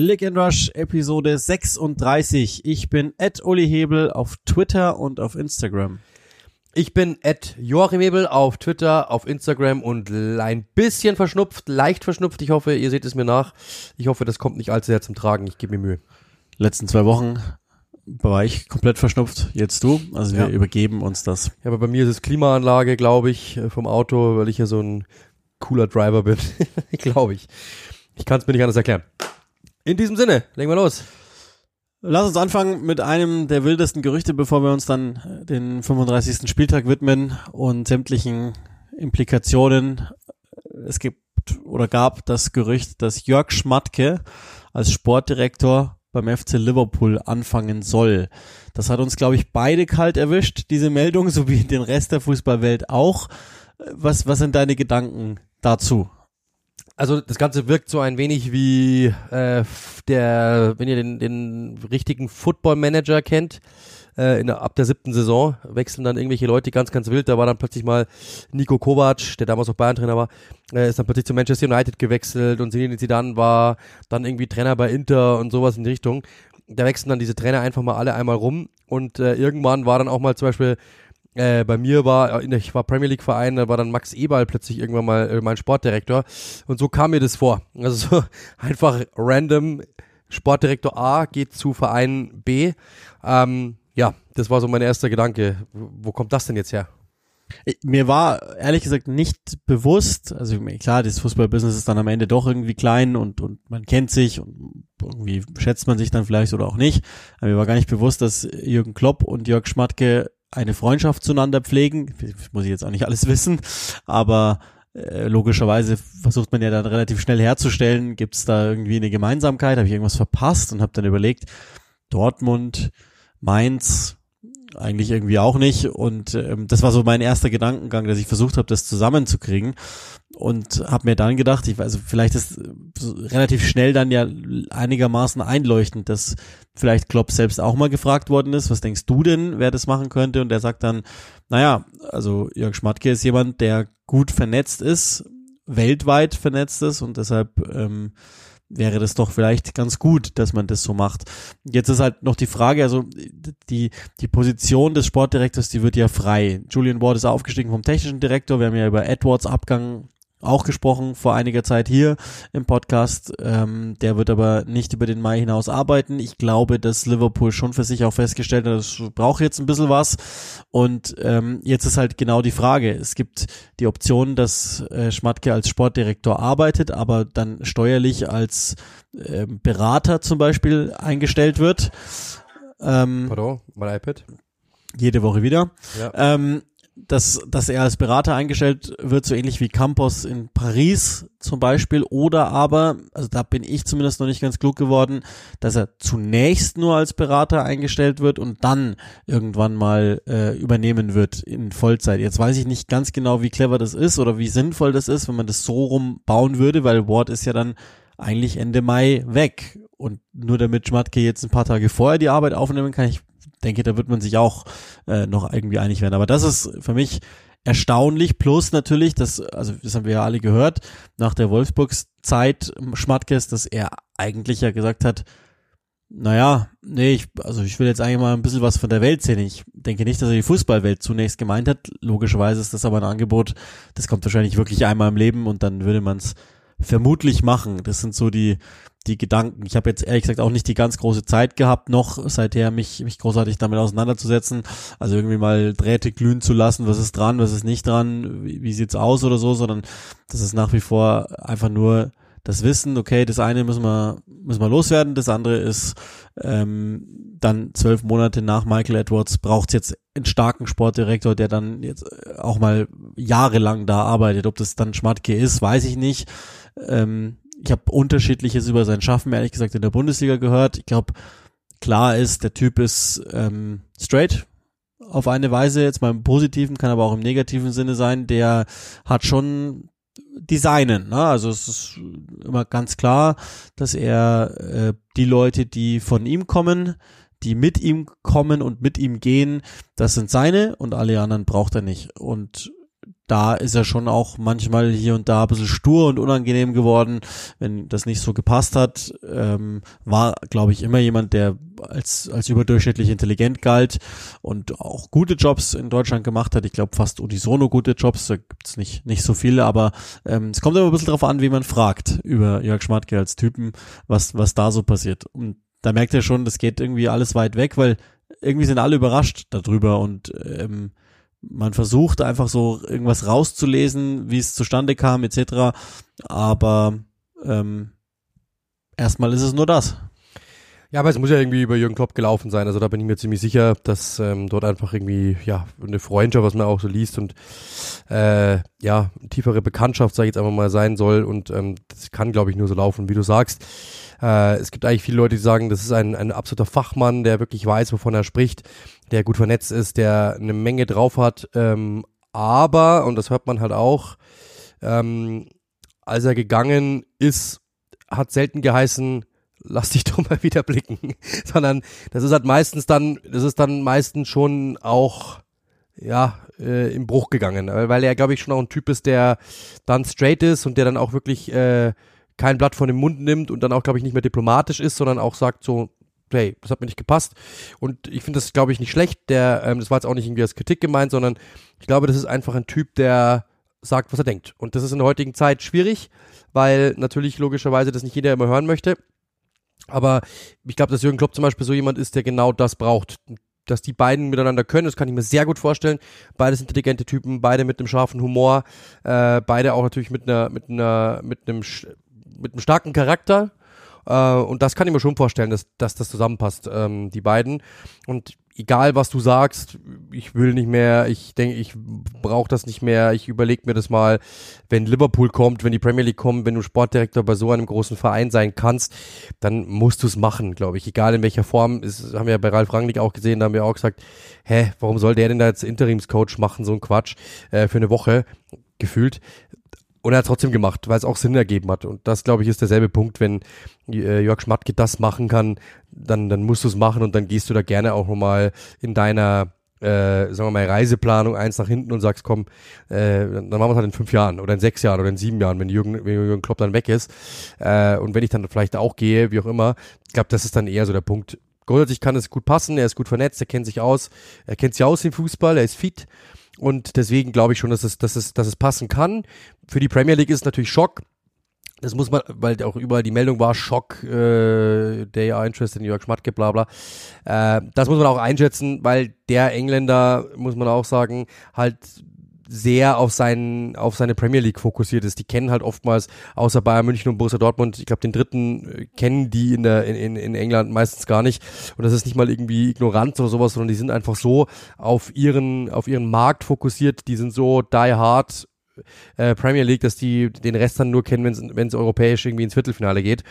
Lick and Rush Episode 36. Ich bin Ed Uli Hebel auf Twitter und auf Instagram. Ich bin Ed Joachim Hebel auf Twitter, auf Instagram und ein bisschen verschnupft, leicht verschnupft. Ich hoffe, ihr seht es mir nach. Ich hoffe, das kommt nicht allzu sehr zum Tragen. Ich gebe mir Mühe. Letzten zwei Wochen war ich komplett verschnupft, jetzt du. Also wir ja. übergeben uns das. Ja, aber bei mir ist es Klimaanlage, glaube ich, vom Auto, weil ich ja so ein cooler Driver bin. glaube ich. Ich kann es mir nicht anders erklären. In diesem Sinne, legen wir los. Lass uns anfangen mit einem der wildesten Gerüchte, bevor wir uns dann den 35. Spieltag widmen und sämtlichen Implikationen. Es gibt oder gab das Gerücht, dass Jörg Schmatke als Sportdirektor beim FC Liverpool anfangen soll. Das hat uns, glaube ich, beide kalt erwischt, diese Meldung, so wie den Rest der Fußballwelt auch. Was, was sind deine Gedanken dazu? Also das Ganze wirkt so ein wenig wie äh, der, wenn ihr den, den richtigen Football Manager kennt, äh, in der, ab der siebten Saison wechseln dann irgendwelche Leute ganz, ganz wild. Da war dann plötzlich mal Nico Kovac, der damals auch Bayern-Trainer war, äh, ist dann plötzlich zu Manchester United gewechselt und Zinedine Zidane war dann irgendwie Trainer bei Inter und sowas in die Richtung. Da wechseln dann diese Trainer einfach mal alle einmal rum und äh, irgendwann war dann auch mal zum Beispiel äh, bei mir war, äh, ich war Premier League Verein, da war dann Max Eberl plötzlich irgendwann mal äh, mein Sportdirektor und so kam mir das vor. Also so einfach random Sportdirektor A geht zu Verein B. Ähm, ja, das war so mein erster Gedanke. Wo kommt das denn jetzt her? Mir war ehrlich gesagt nicht bewusst, also klar, das Fußballbusiness ist dann am Ende doch irgendwie klein und, und man kennt sich und irgendwie schätzt man sich dann vielleicht oder auch nicht. Aber mir war gar nicht bewusst, dass Jürgen Klopp und Jörg Schmatke eine Freundschaft zueinander pflegen. Muss ich jetzt auch nicht alles wissen, aber äh, logischerweise versucht man ja dann relativ schnell herzustellen, gibt es da irgendwie eine Gemeinsamkeit, habe ich irgendwas verpasst und habe dann überlegt, Dortmund, Mainz, eigentlich irgendwie auch nicht. Und ähm, das war so mein erster Gedankengang, dass ich versucht habe, das zusammenzukriegen. Und habe mir dann gedacht, ich weiß, also vielleicht ist so relativ schnell dann ja einigermaßen einleuchtend, dass vielleicht Klopp selbst auch mal gefragt worden ist, was denkst du denn, wer das machen könnte? Und er sagt dann, naja, also Jörg Schmatke ist jemand, der gut vernetzt ist, weltweit vernetzt ist und deshalb ähm, wäre das doch vielleicht ganz gut, dass man das so macht. Jetzt ist halt noch die Frage, also die, die Position des Sportdirektors, die wird ja frei. Julian Ward ist aufgestiegen vom technischen Direktor. Wir haben ja über Edwards Abgang auch gesprochen vor einiger Zeit hier im Podcast. Ähm, der wird aber nicht über den Mai hinaus arbeiten. Ich glaube, dass Liverpool schon für sich auch festgestellt hat, es braucht jetzt ein bisschen was. Und ähm, jetzt ist halt genau die Frage. Es gibt die Option, dass äh, Schmatke als Sportdirektor arbeitet, aber dann steuerlich als äh, Berater zum Beispiel eingestellt wird. Ähm, Pardon, mein iPad jede Woche wieder. Ja. Ähm, dass, dass er als Berater eingestellt wird, so ähnlich wie Campos in Paris zum Beispiel, oder aber, also da bin ich zumindest noch nicht ganz klug geworden, dass er zunächst nur als Berater eingestellt wird und dann irgendwann mal äh, übernehmen wird in Vollzeit. Jetzt weiß ich nicht ganz genau, wie clever das ist oder wie sinnvoll das ist, wenn man das so rum bauen würde, weil Ward ist ja dann eigentlich Ende Mai weg. Und nur damit Schmatke jetzt ein paar Tage vorher die Arbeit aufnehmen kann, ich denke, da wird man sich auch äh, noch irgendwie einig werden. Aber das ist für mich erstaunlich. Plus natürlich, das, also das haben wir ja alle gehört, nach der Wolfsburgs-Zeit Schmatkes, dass er eigentlich ja gesagt hat, naja, nee, ich, also ich will jetzt eigentlich mal ein bisschen was von der Welt sehen. Ich denke nicht, dass er die Fußballwelt zunächst gemeint hat. Logischerweise ist das aber ein Angebot, das kommt wahrscheinlich wirklich einmal im Leben und dann würde man es vermutlich machen. Das sind so die, die Gedanken. Ich habe jetzt ehrlich gesagt auch nicht die ganz große Zeit gehabt, noch seither mich, mich großartig damit auseinanderzusetzen. Also irgendwie mal Drähte glühen zu lassen, was ist dran, was ist nicht dran, wie, wie sieht's aus oder so, sondern das ist nach wie vor einfach nur das Wissen, okay, das eine müssen wir, müssen wir loswerden, das andere ist ähm, dann zwölf Monate nach Michael Edwards braucht's jetzt einen starken Sportdirektor, der dann jetzt auch mal jahrelang da arbeitet. Ob das dann Schmatke ist, weiß ich nicht. Ähm, ich habe unterschiedliches über sein Schaffen, ehrlich gesagt, in der Bundesliga gehört. Ich glaube, klar ist, der Typ ist ähm, straight auf eine Weise, jetzt mal im positiven, kann aber auch im negativen Sinne sein, der hat schon Designen. Ne? Also es ist immer ganz klar, dass er äh, die Leute, die von ihm kommen, die mit ihm kommen und mit ihm gehen, das sind seine und alle anderen braucht er nicht. Und da ist er schon auch manchmal hier und da ein bisschen stur und unangenehm geworden, wenn das nicht so gepasst hat. Ähm, war, glaube ich, immer jemand, der als, als überdurchschnittlich intelligent galt und auch gute Jobs in Deutschland gemacht hat. Ich glaube fast unisono gute Jobs, da gibt's nicht, nicht so viele, aber ähm, es kommt immer ein bisschen drauf an, wie man fragt über Jörg Schmatke als Typen, was, was da so passiert. Und da merkt er schon, das geht irgendwie alles weit weg, weil irgendwie sind alle überrascht darüber und ähm, man versucht einfach so irgendwas rauszulesen, wie es zustande kam, etc. Aber ähm, erstmal ist es nur das. Ja, aber es muss ja irgendwie über Jürgen Klopp gelaufen sein. Also da bin ich mir ziemlich sicher, dass ähm, dort einfach irgendwie ja eine Freundschaft, was man auch so liest und äh, ja tiefere Bekanntschaft, sage ich jetzt einfach mal, sein soll. Und ähm, das kann, glaube ich, nur so laufen, wie du sagst. Äh, es gibt eigentlich viele Leute, die sagen, das ist ein, ein absoluter Fachmann, der wirklich weiß, wovon er spricht, der gut vernetzt ist, der eine Menge drauf hat. Ähm, aber, und das hört man halt auch, ähm, als er gegangen ist, hat selten geheißen, lass dich doch mal wieder blicken, sondern das ist halt meistens dann, das ist dann meistens schon auch ja, äh, im Bruch gegangen, weil er, glaube ich, schon auch ein Typ ist, der dann straight ist und der dann auch wirklich äh, kein Blatt von dem Mund nimmt und dann auch, glaube ich, nicht mehr diplomatisch ist, sondern auch sagt so, hey, das hat mir nicht gepasst. Und ich finde das, glaube ich, nicht schlecht. Der, ähm, das war jetzt auch nicht irgendwie als Kritik gemeint, sondern ich glaube, das ist einfach ein Typ, der sagt, was er denkt. Und das ist in der heutigen Zeit schwierig, weil natürlich logischerweise das nicht jeder immer hören möchte. Aber ich glaube, dass Jürgen Klopp zum Beispiel so jemand ist, der genau das braucht. Dass die beiden miteinander können, das kann ich mir sehr gut vorstellen. Beides intelligente Typen, beide mit einem scharfen Humor, äh, beide auch natürlich mit einer, mit einer, mit einem mit einem starken Charakter. Äh, und das kann ich mir schon vorstellen, dass, dass das zusammenpasst, ähm, die beiden. Und egal was du sagst, ich will nicht mehr, ich denke, ich brauche das nicht mehr, ich überlege mir das mal, wenn Liverpool kommt, wenn die Premier League kommt, wenn du Sportdirektor bei so einem großen Verein sein kannst, dann musst du es machen, glaube ich. Egal in welcher Form, ist, haben wir ja bei Ralf Rangnick auch gesehen, da haben wir auch gesagt, hä, warum soll der denn da jetzt Interimscoach machen, so ein Quatsch, äh, für eine Woche gefühlt. Und er hat trotzdem gemacht, weil es auch Sinn ergeben hat. Und das, glaube ich, ist derselbe Punkt, wenn äh, Jörg Schmatke das machen kann, dann, dann musst du es machen und dann gehst du da gerne auch nochmal in deiner äh, sagen wir mal, Reiseplanung eins nach hinten und sagst, komm, äh, dann machen wir es halt in fünf Jahren oder in sechs Jahren oder in sieben Jahren, wenn Jürgen, wenn Jürgen Klopp dann weg ist. Äh, und wenn ich dann vielleicht auch gehe, wie auch immer, ich glaube, das ist dann eher so der Punkt. Grundsätzlich kann es gut passen, er ist gut vernetzt, er kennt sich aus, er kennt sich aus im Fußball, er ist fit und deswegen glaube ich schon, dass es, dass, es, dass es passen kann. Für die Premier League ist natürlich Schock. Das muss man, weil auch überall die Meldung war, Schock, äh, they are interested in Jörg Schmatke, bla bla. Äh, das muss man auch einschätzen, weil der Engländer, muss man auch sagen, halt sehr auf seinen auf seine Premier League fokussiert ist. Die kennen halt oftmals außer Bayern München und Borussia Dortmund, ich glaube den dritten äh, kennen die in der in, in England meistens gar nicht. Und das ist nicht mal irgendwie ignorant oder sowas, sondern die sind einfach so auf ihren auf ihren Markt fokussiert, die sind so die hard äh, Premier League, dass die den Rest dann nur kennen, wenn es europäisch irgendwie ins Viertelfinale geht.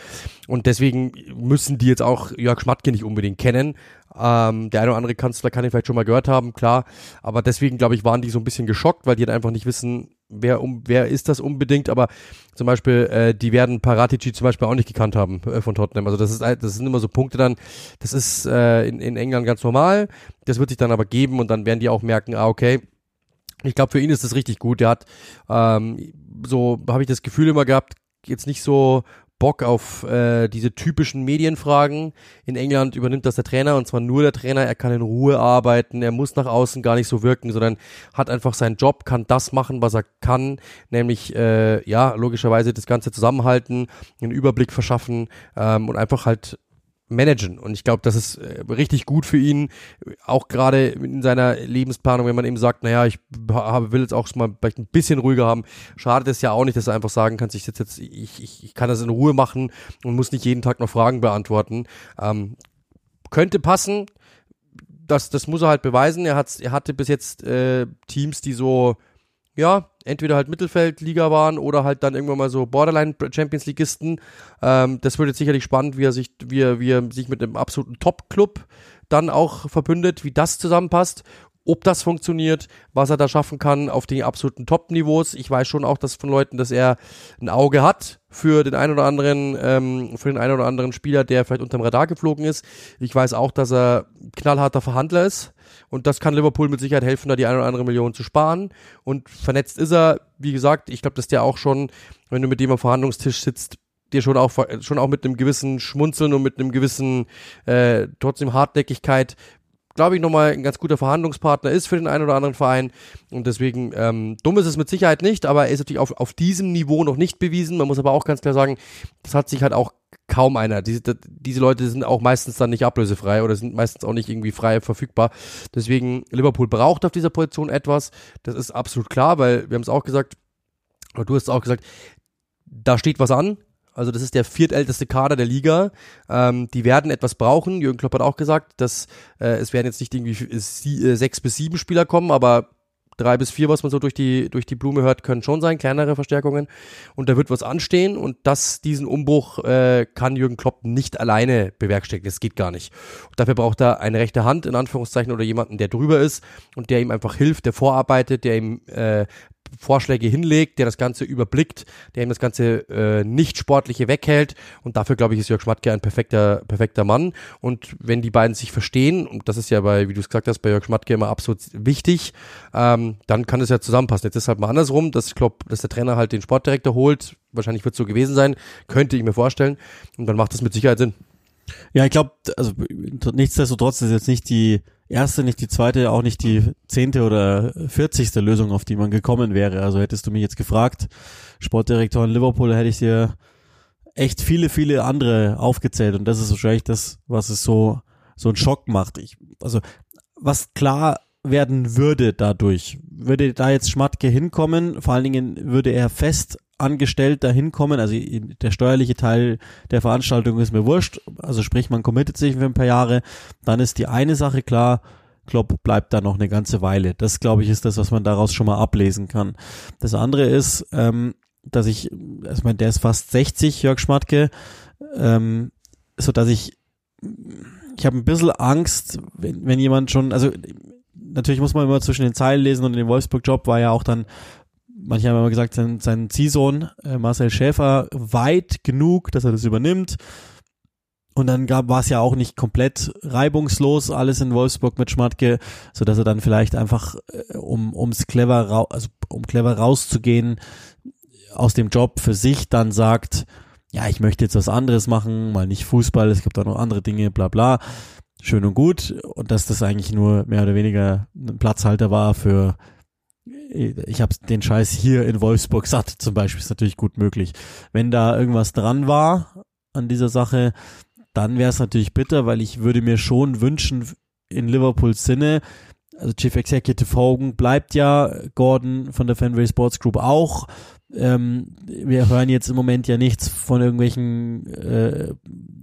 Und deswegen müssen die jetzt auch Jörg Schmatke nicht unbedingt kennen. Ähm, der eine oder andere Kanzler kann ihn vielleicht schon mal gehört haben, klar. Aber deswegen, glaube ich, waren die so ein bisschen geschockt, weil die halt einfach nicht wissen, wer, um, wer ist das unbedingt. Aber zum Beispiel, äh, die werden Paratici zum Beispiel auch nicht gekannt haben äh, von Tottenham. Also das ist das sind immer so Punkte dann, das ist äh, in, in England ganz normal. Das wird sich dann aber geben und dann werden die auch merken, ah, okay, ich glaube, für ihn ist das richtig gut. Der hat, ähm, so habe ich das Gefühl immer gehabt, jetzt nicht so Bock auf äh, diese typischen Medienfragen. In England übernimmt das der Trainer und zwar nur der Trainer. Er kann in Ruhe arbeiten, er muss nach außen gar nicht so wirken, sondern hat einfach seinen Job, kann das machen, was er kann, nämlich äh, ja logischerweise das Ganze zusammenhalten, einen Überblick verschaffen ähm, und einfach halt managen. Und ich glaube, das ist äh, richtig gut für ihn, auch gerade in seiner Lebensplanung, wenn man ihm sagt, naja, ich habe, will jetzt auch mal vielleicht ein bisschen ruhiger haben, schadet es ja auch nicht, dass er einfach sagen kann, ich ich, ich, ich kann das in Ruhe machen und muss nicht jeden Tag noch Fragen beantworten. Ähm, könnte passen. Das, das muss er halt beweisen. Er, hat, er hatte bis jetzt äh, Teams, die so ja, entweder halt Mittelfeldliga waren oder halt dann irgendwann mal so Borderline Champions Ligisten. Ähm, das wird jetzt sicherlich spannend, wie er sich, wie er, wie er sich mit einem absoluten Top-Club dann auch verbündet, wie das zusammenpasst. ob das funktioniert, was er da schaffen kann auf den absoluten Top-Niveaus. Ich weiß schon auch, dass von Leuten, dass er ein Auge hat für den einen oder anderen, ähm, für den einen oder anderen Spieler, der vielleicht unterm Radar geflogen ist. Ich weiß auch, dass er knallharter Verhandler ist. Und das kann Liverpool mit Sicherheit helfen, da die eine oder andere Million zu sparen. Und vernetzt ist er, wie gesagt, ich glaube, dass der auch schon, wenn du mit dem am Verhandlungstisch sitzt, dir schon auch schon auch mit einem gewissen Schmunzeln und mit einem gewissen äh, trotzdem Hartnäckigkeit glaube ich, nochmal ein ganz guter Verhandlungspartner ist für den einen oder anderen Verein. Und deswegen, ähm, dumm ist es mit Sicherheit nicht, aber er ist natürlich auf, auf diesem Niveau noch nicht bewiesen. Man muss aber auch ganz klar sagen, das hat sich halt auch kaum einer. Diese, diese Leute sind auch meistens dann nicht ablösefrei oder sind meistens auch nicht irgendwie frei verfügbar. Deswegen, Liverpool braucht auf dieser Position etwas. Das ist absolut klar, weil wir haben es auch gesagt, oder du hast es auch gesagt, da steht was an. Also das ist der viertälteste Kader der Liga. Ähm, die werden etwas brauchen. Jürgen Klopp hat auch gesagt, dass äh, es werden jetzt nicht irgendwie äh, sechs bis sieben Spieler kommen, aber drei bis vier, was man so durch die, durch die Blume hört, können schon sein, kleinere Verstärkungen. Und da wird was anstehen und das, diesen Umbruch äh, kann Jürgen Klopp nicht alleine bewerkstelligen. Das geht gar nicht. Und dafür braucht er eine rechte Hand, in Anführungszeichen, oder jemanden, der drüber ist und der ihm einfach hilft, der vorarbeitet, der ihm äh, Vorschläge hinlegt, der das Ganze überblickt, der ihm das Ganze äh, nicht sportliche weghält und dafür glaube ich ist Jörg Schmatke ein perfekter perfekter Mann und wenn die beiden sich verstehen und das ist ja bei wie du es gesagt hast bei Jörg Schmatke immer absolut wichtig, ähm, dann kann es ja zusammenpassen. Jetzt ist halt mal andersrum, dass ich glaube, dass der Trainer halt den Sportdirektor holt, wahrscheinlich wird es so gewesen sein, könnte ich mir vorstellen und dann macht das mit Sicherheit Sinn. Ja, ich glaube, also nichtsdestotrotz ist jetzt nicht die erste, nicht die zweite, auch nicht die zehnte oder vierzigste Lösung, auf die man gekommen wäre. Also hättest du mich jetzt gefragt, Sportdirektor in Liverpool, hätte ich dir echt viele, viele andere aufgezählt und das ist wahrscheinlich das, was es so, so einen Schock macht. Ich, also, was klar werden würde dadurch, würde da jetzt Schmatke hinkommen, vor allen Dingen würde er fest angestellt dahin kommen, also der steuerliche Teil der Veranstaltung ist mir wurscht, also sprich man committet sich für ein paar Jahre, dann ist die eine Sache klar, Klopp bleibt da noch eine ganze Weile. Das glaube ich ist das, was man daraus schon mal ablesen kann. Das andere ist, ähm, dass ich, also ich meine, der ist fast 60, Jörg Schmatke, ähm, so dass ich, ich habe ein bisschen Angst, wenn, wenn jemand schon, also natürlich muss man immer zwischen den Zeilen lesen und dem Wolfsburg-Job war ja auch dann manche haben immer gesagt, sein, sein Ziehsohn äh, Marcel Schäfer weit genug, dass er das übernimmt. Und dann gab war es ja auch nicht komplett reibungslos alles in Wolfsburg mit Schmatke, so dass er dann vielleicht einfach äh, um ums clever also um clever rauszugehen aus dem Job für sich dann sagt, ja, ich möchte jetzt was anderes machen, mal nicht Fußball, es gibt auch noch andere Dinge, bla bla. Schön und gut und dass das eigentlich nur mehr oder weniger ein Platzhalter war für ich habe den Scheiß hier in Wolfsburg satt zum Beispiel, ist natürlich gut möglich. Wenn da irgendwas dran war an dieser Sache, dann wäre es natürlich bitter, weil ich würde mir schon wünschen, in Liverpools Sinne, also Chief Executive Hogan bleibt ja, Gordon von der Fenway Sports Group auch. Ähm, wir hören jetzt im Moment ja nichts von irgendwelchen äh,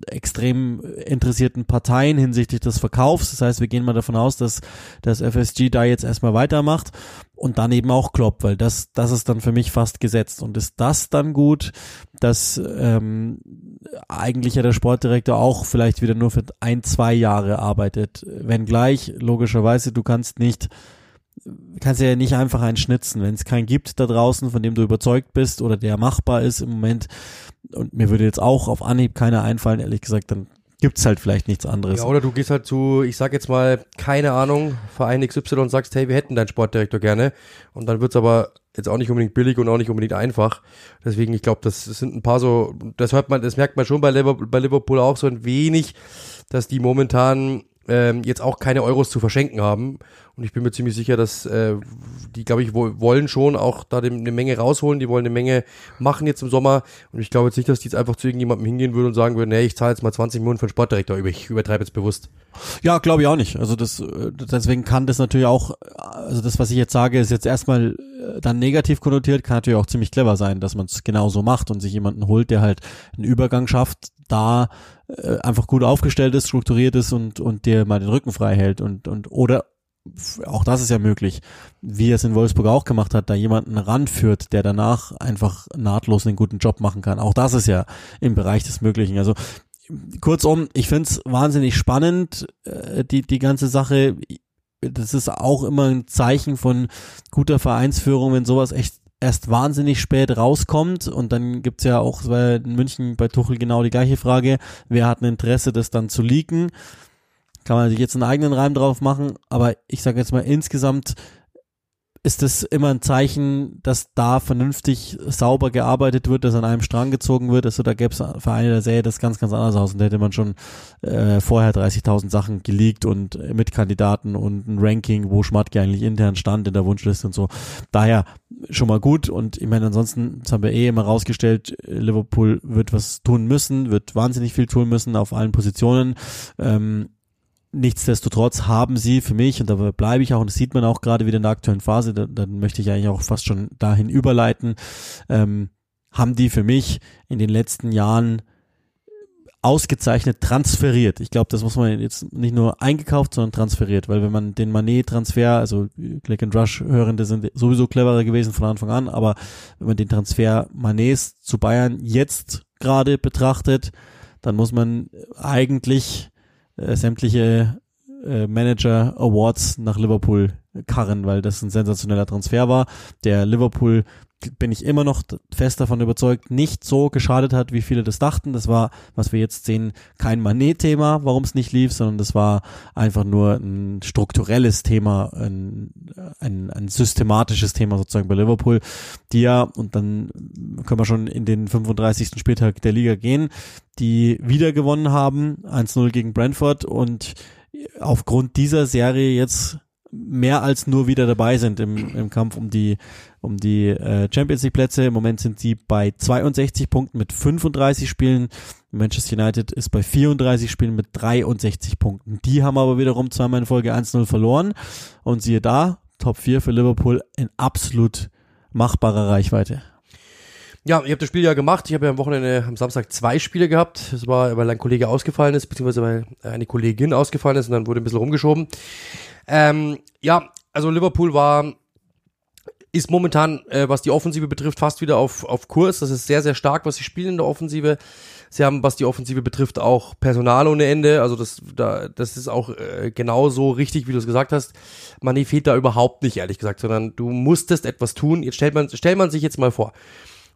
extrem interessierten Parteien hinsichtlich des Verkaufs. Das heißt, wir gehen mal davon aus, dass das FSG da jetzt erstmal weitermacht und dann eben auch Klopp, weil das, das ist dann für mich fast gesetzt. Und ist das dann gut, dass ähm, eigentlich ja der Sportdirektor auch vielleicht wieder nur für ein, zwei Jahre arbeitet. Wenngleich, logischerweise, du kannst nicht kannst ja nicht einfach einen schnitzen, wenn es keinen gibt da draußen, von dem du überzeugt bist oder der machbar ist im Moment. Und mir würde jetzt auch auf Anhieb keiner einfallen, ehrlich gesagt, dann gibt's halt vielleicht nichts anderes. Ja, oder du gehst halt zu, ich sag jetzt mal, keine Ahnung, Verein XY und sagst, hey, wir hätten deinen Sportdirektor gerne. Und dann wird's aber jetzt auch nicht unbedingt billig und auch nicht unbedingt einfach. Deswegen, ich glaube, das sind ein paar so, das hört man, das merkt man schon bei Liverpool auch so ein wenig, dass die momentan ähm, jetzt auch keine Euros zu verschenken haben. Und ich bin mir ziemlich sicher, dass äh, die, glaube ich, wo, wollen schon auch da eine Menge rausholen. Die wollen eine Menge machen jetzt im Sommer. Und ich glaube jetzt nicht, dass die jetzt einfach zu irgendjemandem hingehen würden und sagen würden, nee, ich zahle jetzt mal 20 Millionen für den Sportdirektor. Ich übertreibe jetzt bewusst. Ja, glaube ich auch nicht. Also das, äh, deswegen kann das natürlich auch, also das, was ich jetzt sage, ist jetzt erstmal äh, dann negativ konnotiert, kann natürlich auch ziemlich clever sein, dass man es genauso macht und sich jemanden holt, der halt einen Übergang schafft, da äh, einfach gut aufgestellt ist, strukturiert ist und und dir mal den Rücken frei hält und und oder auch das ist ja möglich, wie er es in Wolfsburg auch gemacht hat, da jemanden ranführt, der danach einfach nahtlos einen guten Job machen kann. Auch das ist ja im Bereich des Möglichen. Also kurzum, ich finde es wahnsinnig spannend, äh, die, die ganze Sache. das ist auch immer ein Zeichen von guter Vereinsführung, wenn sowas echt erst wahnsinnig spät rauskommt und dann gibt's ja auch in München bei Tuchel genau die gleiche Frage, wer hat ein Interesse, das dann zu leaken. Kann man sich jetzt einen eigenen Reim drauf machen, aber ich sage jetzt mal insgesamt ist es immer ein Zeichen, dass da vernünftig sauber gearbeitet wird, dass an einem Strang gezogen wird. Also da gäbe es Vereine, da sähe das ganz, ganz anders aus und da hätte man schon äh, vorher 30.000 Sachen geleakt und mit Kandidaten und ein Ranking, wo Schmatke eigentlich intern stand in der Wunschliste und so. Daher schon mal gut und ich meine, ansonsten, das haben wir eh immer rausgestellt, Liverpool wird was tun müssen, wird wahnsinnig viel tun müssen auf allen Positionen. Ähm, Nichtsdestotrotz haben sie für mich, und dabei bleibe ich auch, und das sieht man auch gerade wieder in der aktuellen Phase, dann, dann möchte ich eigentlich auch fast schon dahin überleiten, ähm, haben die für mich in den letzten Jahren ausgezeichnet transferiert. Ich glaube, das muss man jetzt nicht nur eingekauft, sondern transferiert, weil wenn man den Manet-Transfer, also Click and Rush-Hörende sind sowieso cleverer gewesen von Anfang an, aber wenn man den Transfer Manets zu Bayern jetzt gerade betrachtet, dann muss man eigentlich äh, sämtliche äh, Manager Awards nach Liverpool karren, weil das ein sensationeller Transfer war, der Liverpool bin ich immer noch fest davon überzeugt, nicht so geschadet hat, wie viele das dachten. Das war, was wir jetzt sehen, kein Manet-Thema, warum es nicht lief, sondern das war einfach nur ein strukturelles Thema, ein, ein, ein systematisches Thema sozusagen bei Liverpool, die ja, und dann können wir schon in den 35. Spieltag der Liga gehen, die wieder gewonnen haben, 1-0 gegen Brentford und aufgrund dieser Serie jetzt mehr als nur wieder dabei sind im, im Kampf um die um die äh, Champions League Plätze. Im Moment sind sie bei 62 Punkten mit 35 Spielen. Manchester United ist bei 34 Spielen mit 63 Punkten. Die haben aber wiederum zweimal in Folge 1-0 verloren. Und siehe da, Top 4 für Liverpool in absolut machbarer Reichweite. Ja, ich habe das Spiel ja gemacht. Ich habe ja am Wochenende am Samstag zwei Spiele gehabt. Das war, weil ein Kollege ausgefallen ist, beziehungsweise weil eine Kollegin ausgefallen ist und dann wurde ein bisschen rumgeschoben. Ähm, ja, also Liverpool war ist momentan, äh, was die Offensive betrifft, fast wieder auf, auf Kurs. Das ist sehr, sehr stark, was sie spielen in der Offensive. Sie haben, was die Offensive betrifft, auch Personal ohne Ende. Also das, da, das ist auch äh, genauso richtig, wie du es gesagt hast. Mané fehlt da überhaupt nicht, ehrlich gesagt, sondern du musstest etwas tun. Jetzt stellt man, stellt man sich jetzt mal vor.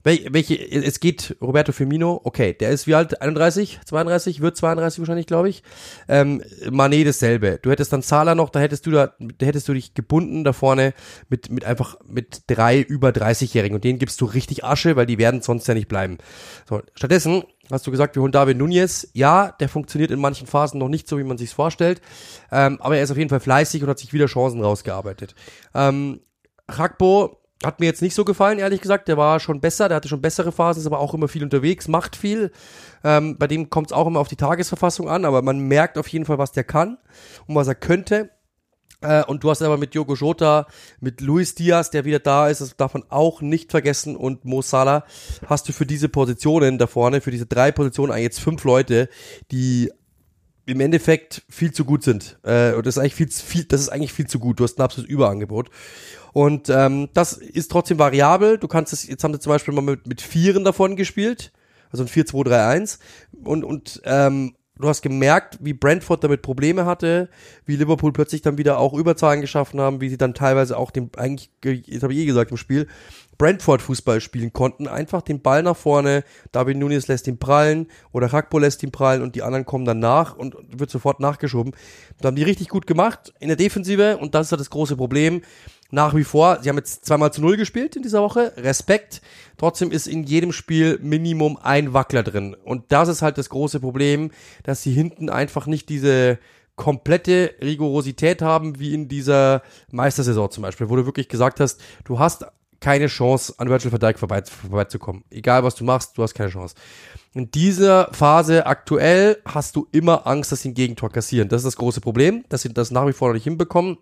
Wel welche, es geht Roberto Firmino, okay, der ist wie alt? 31, 32, wird 32 wahrscheinlich, glaube ich. Ähm, Mané dasselbe. Du hättest dann Salah noch, da hättest du da, da hättest du dich gebunden da vorne mit, mit einfach mit drei über 30-Jährigen und denen gibst du richtig Asche, weil die werden sonst ja nicht bleiben. So, stattdessen hast du gesagt, wir holen David Nunez. Ja, der funktioniert in manchen Phasen noch nicht so, wie man sich's vorstellt. Ähm, aber er ist auf jeden Fall fleißig und hat sich wieder Chancen rausgearbeitet. Ähm, Rakbo hat mir jetzt nicht so gefallen, ehrlich gesagt. Der war schon besser, der hatte schon bessere Phasen, ist aber auch immer viel unterwegs, macht viel. Ähm, bei dem kommt es auch immer auf die Tagesverfassung an, aber man merkt auf jeden Fall, was der kann und was er könnte. Äh, und du hast aber mit Diogo Jota, mit Luis Diaz, der wieder da ist, das darf man auch nicht vergessen, und Mo Salah, hast du für diese Positionen da vorne, für diese drei Positionen jetzt fünf Leute, die im Endeffekt viel zu gut sind. Äh, und das ist eigentlich viel, viel, das ist eigentlich viel zu gut. Du hast ein absolutes Überangebot. Und ähm, das ist trotzdem variabel. Du kannst es, jetzt haben sie zum Beispiel mal mit, mit Vieren davon gespielt, also ein 4-2-3-1. Und, und ähm, du hast gemerkt, wie Brentford damit Probleme hatte, wie Liverpool plötzlich dann wieder auch Überzahlen geschaffen haben, wie sie dann teilweise auch dem, eigentlich, das habe ich eh gesagt im Spiel, Brentford Fußball spielen konnten. Einfach den Ball nach vorne, David Nunes lässt ihn prallen oder Hakpo lässt ihn prallen und die anderen kommen dann nach und wird sofort nachgeschoben. Da haben die richtig gut gemacht in der Defensive und das ist ja das große Problem nach wie vor, sie haben jetzt zweimal zu null gespielt in dieser Woche, Respekt. Trotzdem ist in jedem Spiel Minimum ein Wackler drin. Und das ist halt das große Problem, dass sie hinten einfach nicht diese komplette Rigorosität haben, wie in dieser Meistersaison zum Beispiel, wo du wirklich gesagt hast, du hast keine Chance, an Virtual van Dijk vorbei, vorbeizukommen. Egal was du machst, du hast keine Chance. In dieser Phase aktuell hast du immer Angst, dass sie ein Gegentor kassieren. Das ist das große Problem, dass sie das nach wie vor noch nicht hinbekommen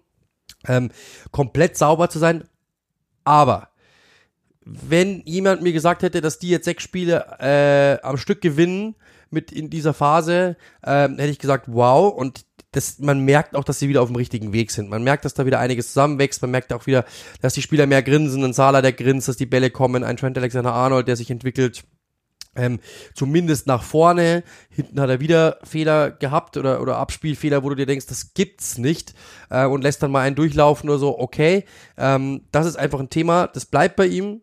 ähm, komplett sauber zu sein. Aber wenn jemand mir gesagt hätte, dass die jetzt sechs Spiele äh, am Stück gewinnen mit in dieser Phase, ähm, hätte ich gesagt, wow. Und das, man merkt auch, dass sie wieder auf dem richtigen Weg sind. Man merkt, dass da wieder einiges zusammenwächst. Man merkt auch wieder, dass die Spieler mehr grinsen. Ein Salah, der grinst, dass die Bälle kommen. Ein Trent Alexander-Arnold, der sich entwickelt. Ähm, zumindest nach vorne. Hinten hat er wieder Fehler gehabt oder, oder Abspielfehler, wo du dir denkst, das gibt's nicht äh, und lässt dann mal einen durchlaufen oder so. Okay, ähm, das ist einfach ein Thema, das bleibt bei ihm.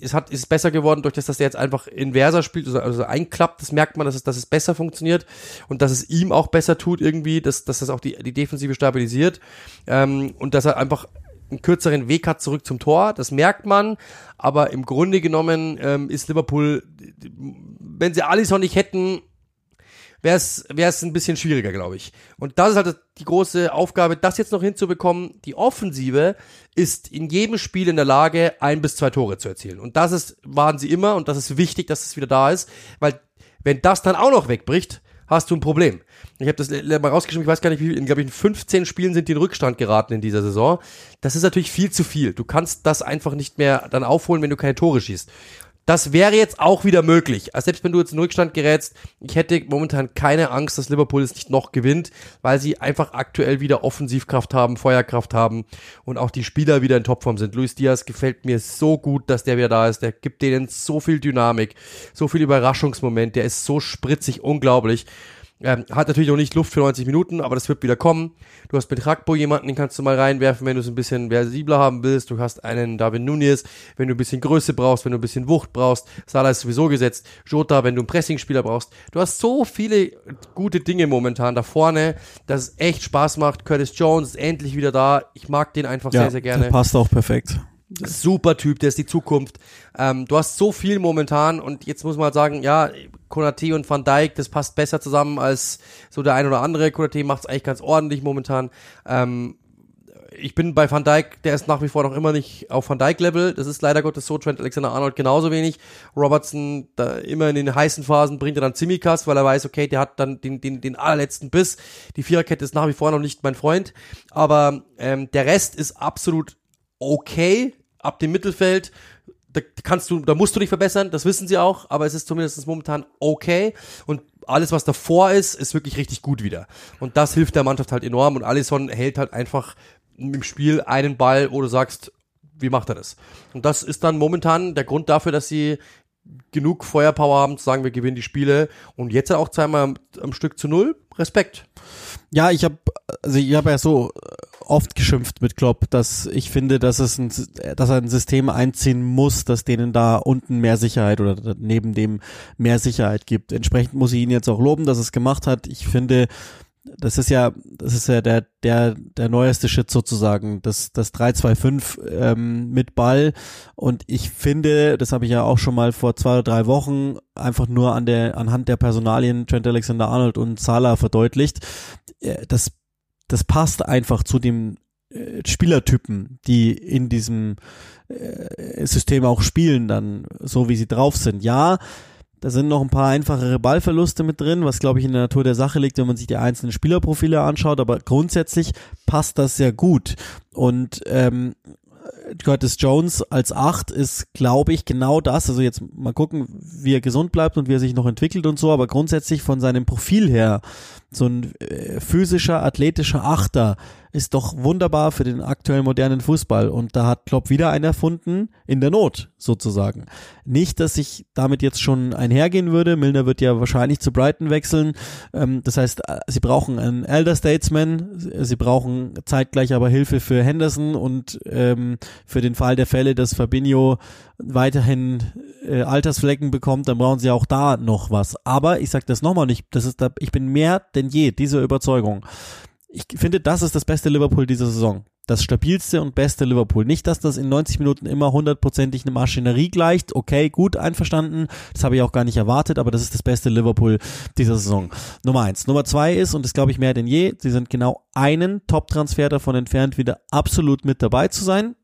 Es hat, ist besser geworden, durch das, dass er jetzt einfach inverser spielt, also, also einklappt, das merkt man, dass es, dass es besser funktioniert und dass es ihm auch besser tut irgendwie, dass, dass das auch die, die Defensive stabilisiert ähm, und dass er einfach einen kürzeren Weg hat zurück zum Tor, das merkt man, aber im Grunde genommen ähm, ist Liverpool, wenn sie Alisson nicht hätten, wäre es ein bisschen schwieriger, glaube ich. Und das ist halt die große Aufgabe, das jetzt noch hinzubekommen. Die Offensive ist in jedem Spiel in der Lage, ein bis zwei Tore zu erzielen. Und das ist, waren sie immer und das ist wichtig, dass es wieder da ist, weil wenn das dann auch noch wegbricht, hast du ein Problem. Ich habe das mal rausgeschrieben, ich weiß gar nicht, wie, in, glaube ich, in 15 Spielen sind die in Rückstand geraten in dieser Saison. Das ist natürlich viel zu viel. Du kannst das einfach nicht mehr dann aufholen, wenn du keine Tore schießt. Das wäre jetzt auch wieder möglich. Also selbst wenn du jetzt in Rückstand gerätst, ich hätte momentan keine Angst, dass Liverpool es nicht noch gewinnt, weil sie einfach aktuell wieder Offensivkraft haben, Feuerkraft haben und auch die Spieler wieder in Topform sind. Luis Diaz gefällt mir so gut, dass der wieder da ist. Der gibt denen so viel Dynamik, so viel Überraschungsmoment. Der ist so spritzig, unglaublich. Ähm, hat natürlich noch nicht Luft für 90 Minuten, aber das wird wieder kommen. Du hast mit Rakbo jemanden, den kannst du mal reinwerfen, wenn du es ein bisschen versibler haben willst. Du hast einen David Nunez, wenn du ein bisschen Größe brauchst, wenn du ein bisschen Wucht brauchst. Salah ist sowieso gesetzt. Jota, wenn du einen Pressingspieler brauchst. Du hast so viele gute Dinge momentan da vorne, dass es echt Spaß macht. Curtis Jones ist endlich wieder da. Ich mag den einfach ja, sehr, sehr gerne. Der passt auch perfekt. Super Typ, der ist die Zukunft. Ähm, du hast so viel momentan und jetzt muss man halt sagen, ja, Konate und Van Dijk, das passt besser zusammen als so der ein oder andere. Konate macht es eigentlich ganz ordentlich momentan. Ähm, ich bin bei Van Dijk, der ist nach wie vor noch immer nicht auf Van Dijk Level. Das ist leider Gottes so. Trent Alexander Arnold genauso wenig. Robertson, da immer in den heißen Phasen bringt er dann Zimikas, weil er weiß, okay, der hat dann den, den, den allerletzten Biss. Die Viererkette ist nach wie vor noch nicht mein Freund. Aber ähm, der Rest ist absolut okay ab dem Mittelfeld da kannst du, da musst du dich verbessern, das wissen sie auch, aber es ist zumindest momentan okay und alles, was davor ist, ist wirklich richtig gut wieder. Und das hilft der Mannschaft halt enorm und Alisson hält halt einfach im Spiel einen Ball, wo du sagst, wie macht er das? Und das ist dann momentan der Grund dafür, dass sie genug Feuerpower haben, zu sagen, wir gewinnen die Spiele und jetzt auch zweimal am, am Stück zu null. Respekt. Ja, ich habe also ich habe ja so oft geschimpft mit Klopp, dass ich finde, dass es ein, dass er ein System einziehen muss, das denen da unten mehr Sicherheit oder neben dem mehr Sicherheit gibt. Entsprechend muss ich ihn jetzt auch loben, dass es gemacht hat. Ich finde, das ist ja, das ist ja der, der, der neueste Shit sozusagen, das, das 3-2-5 ähm, mit Ball. Und ich finde, das habe ich ja auch schon mal vor zwei oder drei Wochen einfach nur an der, anhand der Personalien Trent Alexander-Arnold und Salah verdeutlicht. Äh, das, das passt einfach zu dem äh, Spielertypen, die in diesem äh, System auch spielen, dann so wie sie drauf sind. Ja, da sind noch ein paar einfachere Ballverluste mit drin, was glaube ich in der Natur der Sache liegt, wenn man sich die einzelnen Spielerprofile anschaut, aber grundsätzlich passt das sehr gut. Und ähm, Curtis Jones als Acht ist, glaube ich, genau das. Also jetzt mal gucken, wie er gesund bleibt und wie er sich noch entwickelt und so, aber grundsätzlich von seinem Profil her so ein äh, physischer, athletischer Achter ist doch wunderbar für den aktuellen modernen Fußball. Und da hat Klopp wieder einen erfunden, in der Not sozusagen. Nicht, dass ich damit jetzt schon einhergehen würde. Milner wird ja wahrscheinlich zu Brighton wechseln. Ähm, das heißt, äh, sie brauchen einen Elder Statesman. Sie brauchen zeitgleich aber Hilfe für Henderson und ähm, für den Fall der Fälle, dass Fabinho weiterhin äh, Altersflecken bekommt, dann brauchen sie auch da noch was. Aber ich sage das nochmal nicht, das ist da, ich bin mehr denn je dieser Überzeugung ich finde, das ist das beste Liverpool dieser Saison. Das stabilste und beste Liverpool. Nicht, dass das in 90 Minuten immer hundertprozentig eine Maschinerie gleicht. Okay, gut, einverstanden. Das habe ich auch gar nicht erwartet, aber das ist das beste Liverpool dieser Saison. Nummer eins. Nummer zwei ist, und das glaube ich mehr denn je, sie sind genau einen Top-Transfer davon entfernt, wieder absolut mit dabei zu sein.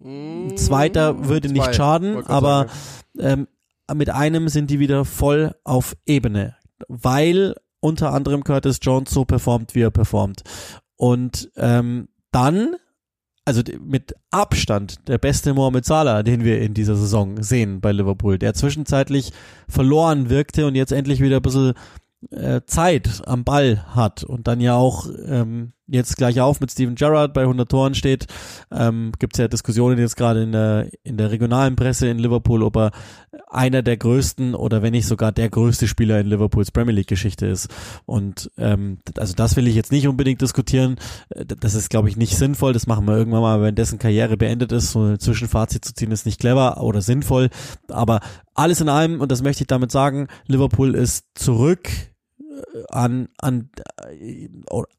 Mm, Zweiter würde nicht schaden, aber ähm, mit einem sind die wieder voll auf Ebene. Weil unter anderem Curtis Jones so performt, wie er performt. Und ähm, dann, also mit Abstand der beste Mohamed Salah, den wir in dieser Saison sehen bei Liverpool, der zwischenzeitlich verloren wirkte und jetzt endlich wieder ein bisschen äh, Zeit am Ball hat und dann ja auch ähm, jetzt gleich auf mit Steven Gerrard bei 100 Toren steht. Ähm, Gibt es ja Diskussionen jetzt gerade in der, in der regionalen Presse in Liverpool, ob er einer der größten oder wenn nicht sogar der größte Spieler in Liverpools Premier League Geschichte ist. Und ähm, also das will ich jetzt nicht unbedingt diskutieren. Das ist, glaube ich, nicht sinnvoll. Das machen wir irgendwann mal, wenn dessen Karriere beendet ist. So ein Zwischenfazit zu ziehen ist nicht clever oder sinnvoll. Aber alles in allem, und das möchte ich damit sagen, Liverpool ist zurück an, an, äh,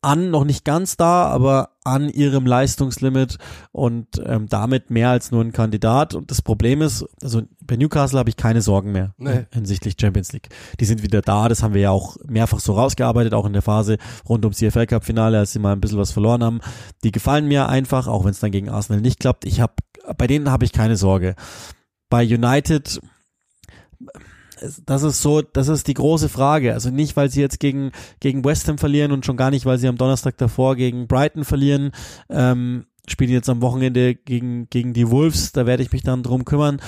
an, noch nicht ganz da, aber an ihrem Leistungslimit und ähm, damit mehr als nur ein Kandidat. Und das Problem ist, also bei Newcastle habe ich keine Sorgen mehr nee. hinsichtlich Champions League. Die sind wieder da, das haben wir ja auch mehrfach so rausgearbeitet, auch in der Phase rund ums CFL Cup Finale, als sie mal ein bisschen was verloren haben. Die gefallen mir einfach, auch wenn es dann gegen Arsenal nicht klappt. Ich habe, bei denen habe ich keine Sorge. Bei United das ist so, das ist die große Frage. Also nicht, weil sie jetzt gegen, gegen West Ham verlieren und schon gar nicht, weil sie am Donnerstag davor gegen Brighton verlieren. Ähm, spielen jetzt am Wochenende gegen, gegen die Wolves, da werde ich mich dann drum kümmern.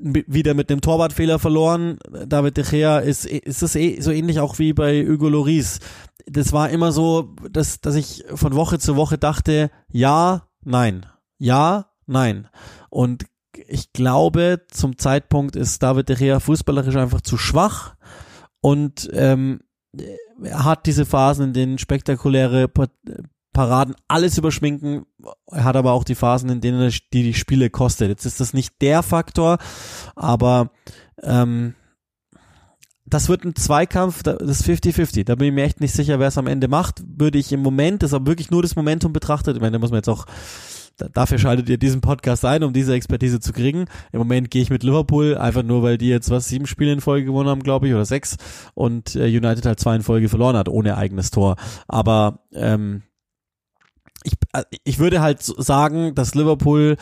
Wieder mit dem Torwartfehler verloren. David De Gea ist, ist das eh so ähnlich auch wie bei Hugo Loris. Das war immer so, dass, dass ich von Woche zu Woche dachte, ja, nein, ja, nein. Und ich glaube, zum Zeitpunkt ist David de Gea fußballerisch einfach zu schwach und ähm, er hat diese Phasen, in denen spektakuläre Paraden alles überschminken. Er hat aber auch die Phasen, in denen er die, die Spiele kostet. Jetzt ist das nicht der Faktor, aber ähm, das wird ein Zweikampf, das ist 50-50. Da bin ich mir echt nicht sicher, wer es am Ende macht. Würde ich im Moment, das ist aber wirklich nur das Momentum betrachtet. Ich meine, da muss man jetzt auch dafür schaltet ihr diesen Podcast ein, um diese Expertise zu kriegen. Im Moment gehe ich mit Liverpool, einfach nur, weil die jetzt was sieben Spiele in Folge gewonnen haben, glaube ich, oder sechs und äh, United halt zwei in Folge verloren hat, ohne eigenes Tor. Aber ähm, ich, äh, ich würde halt sagen, dass Liverpool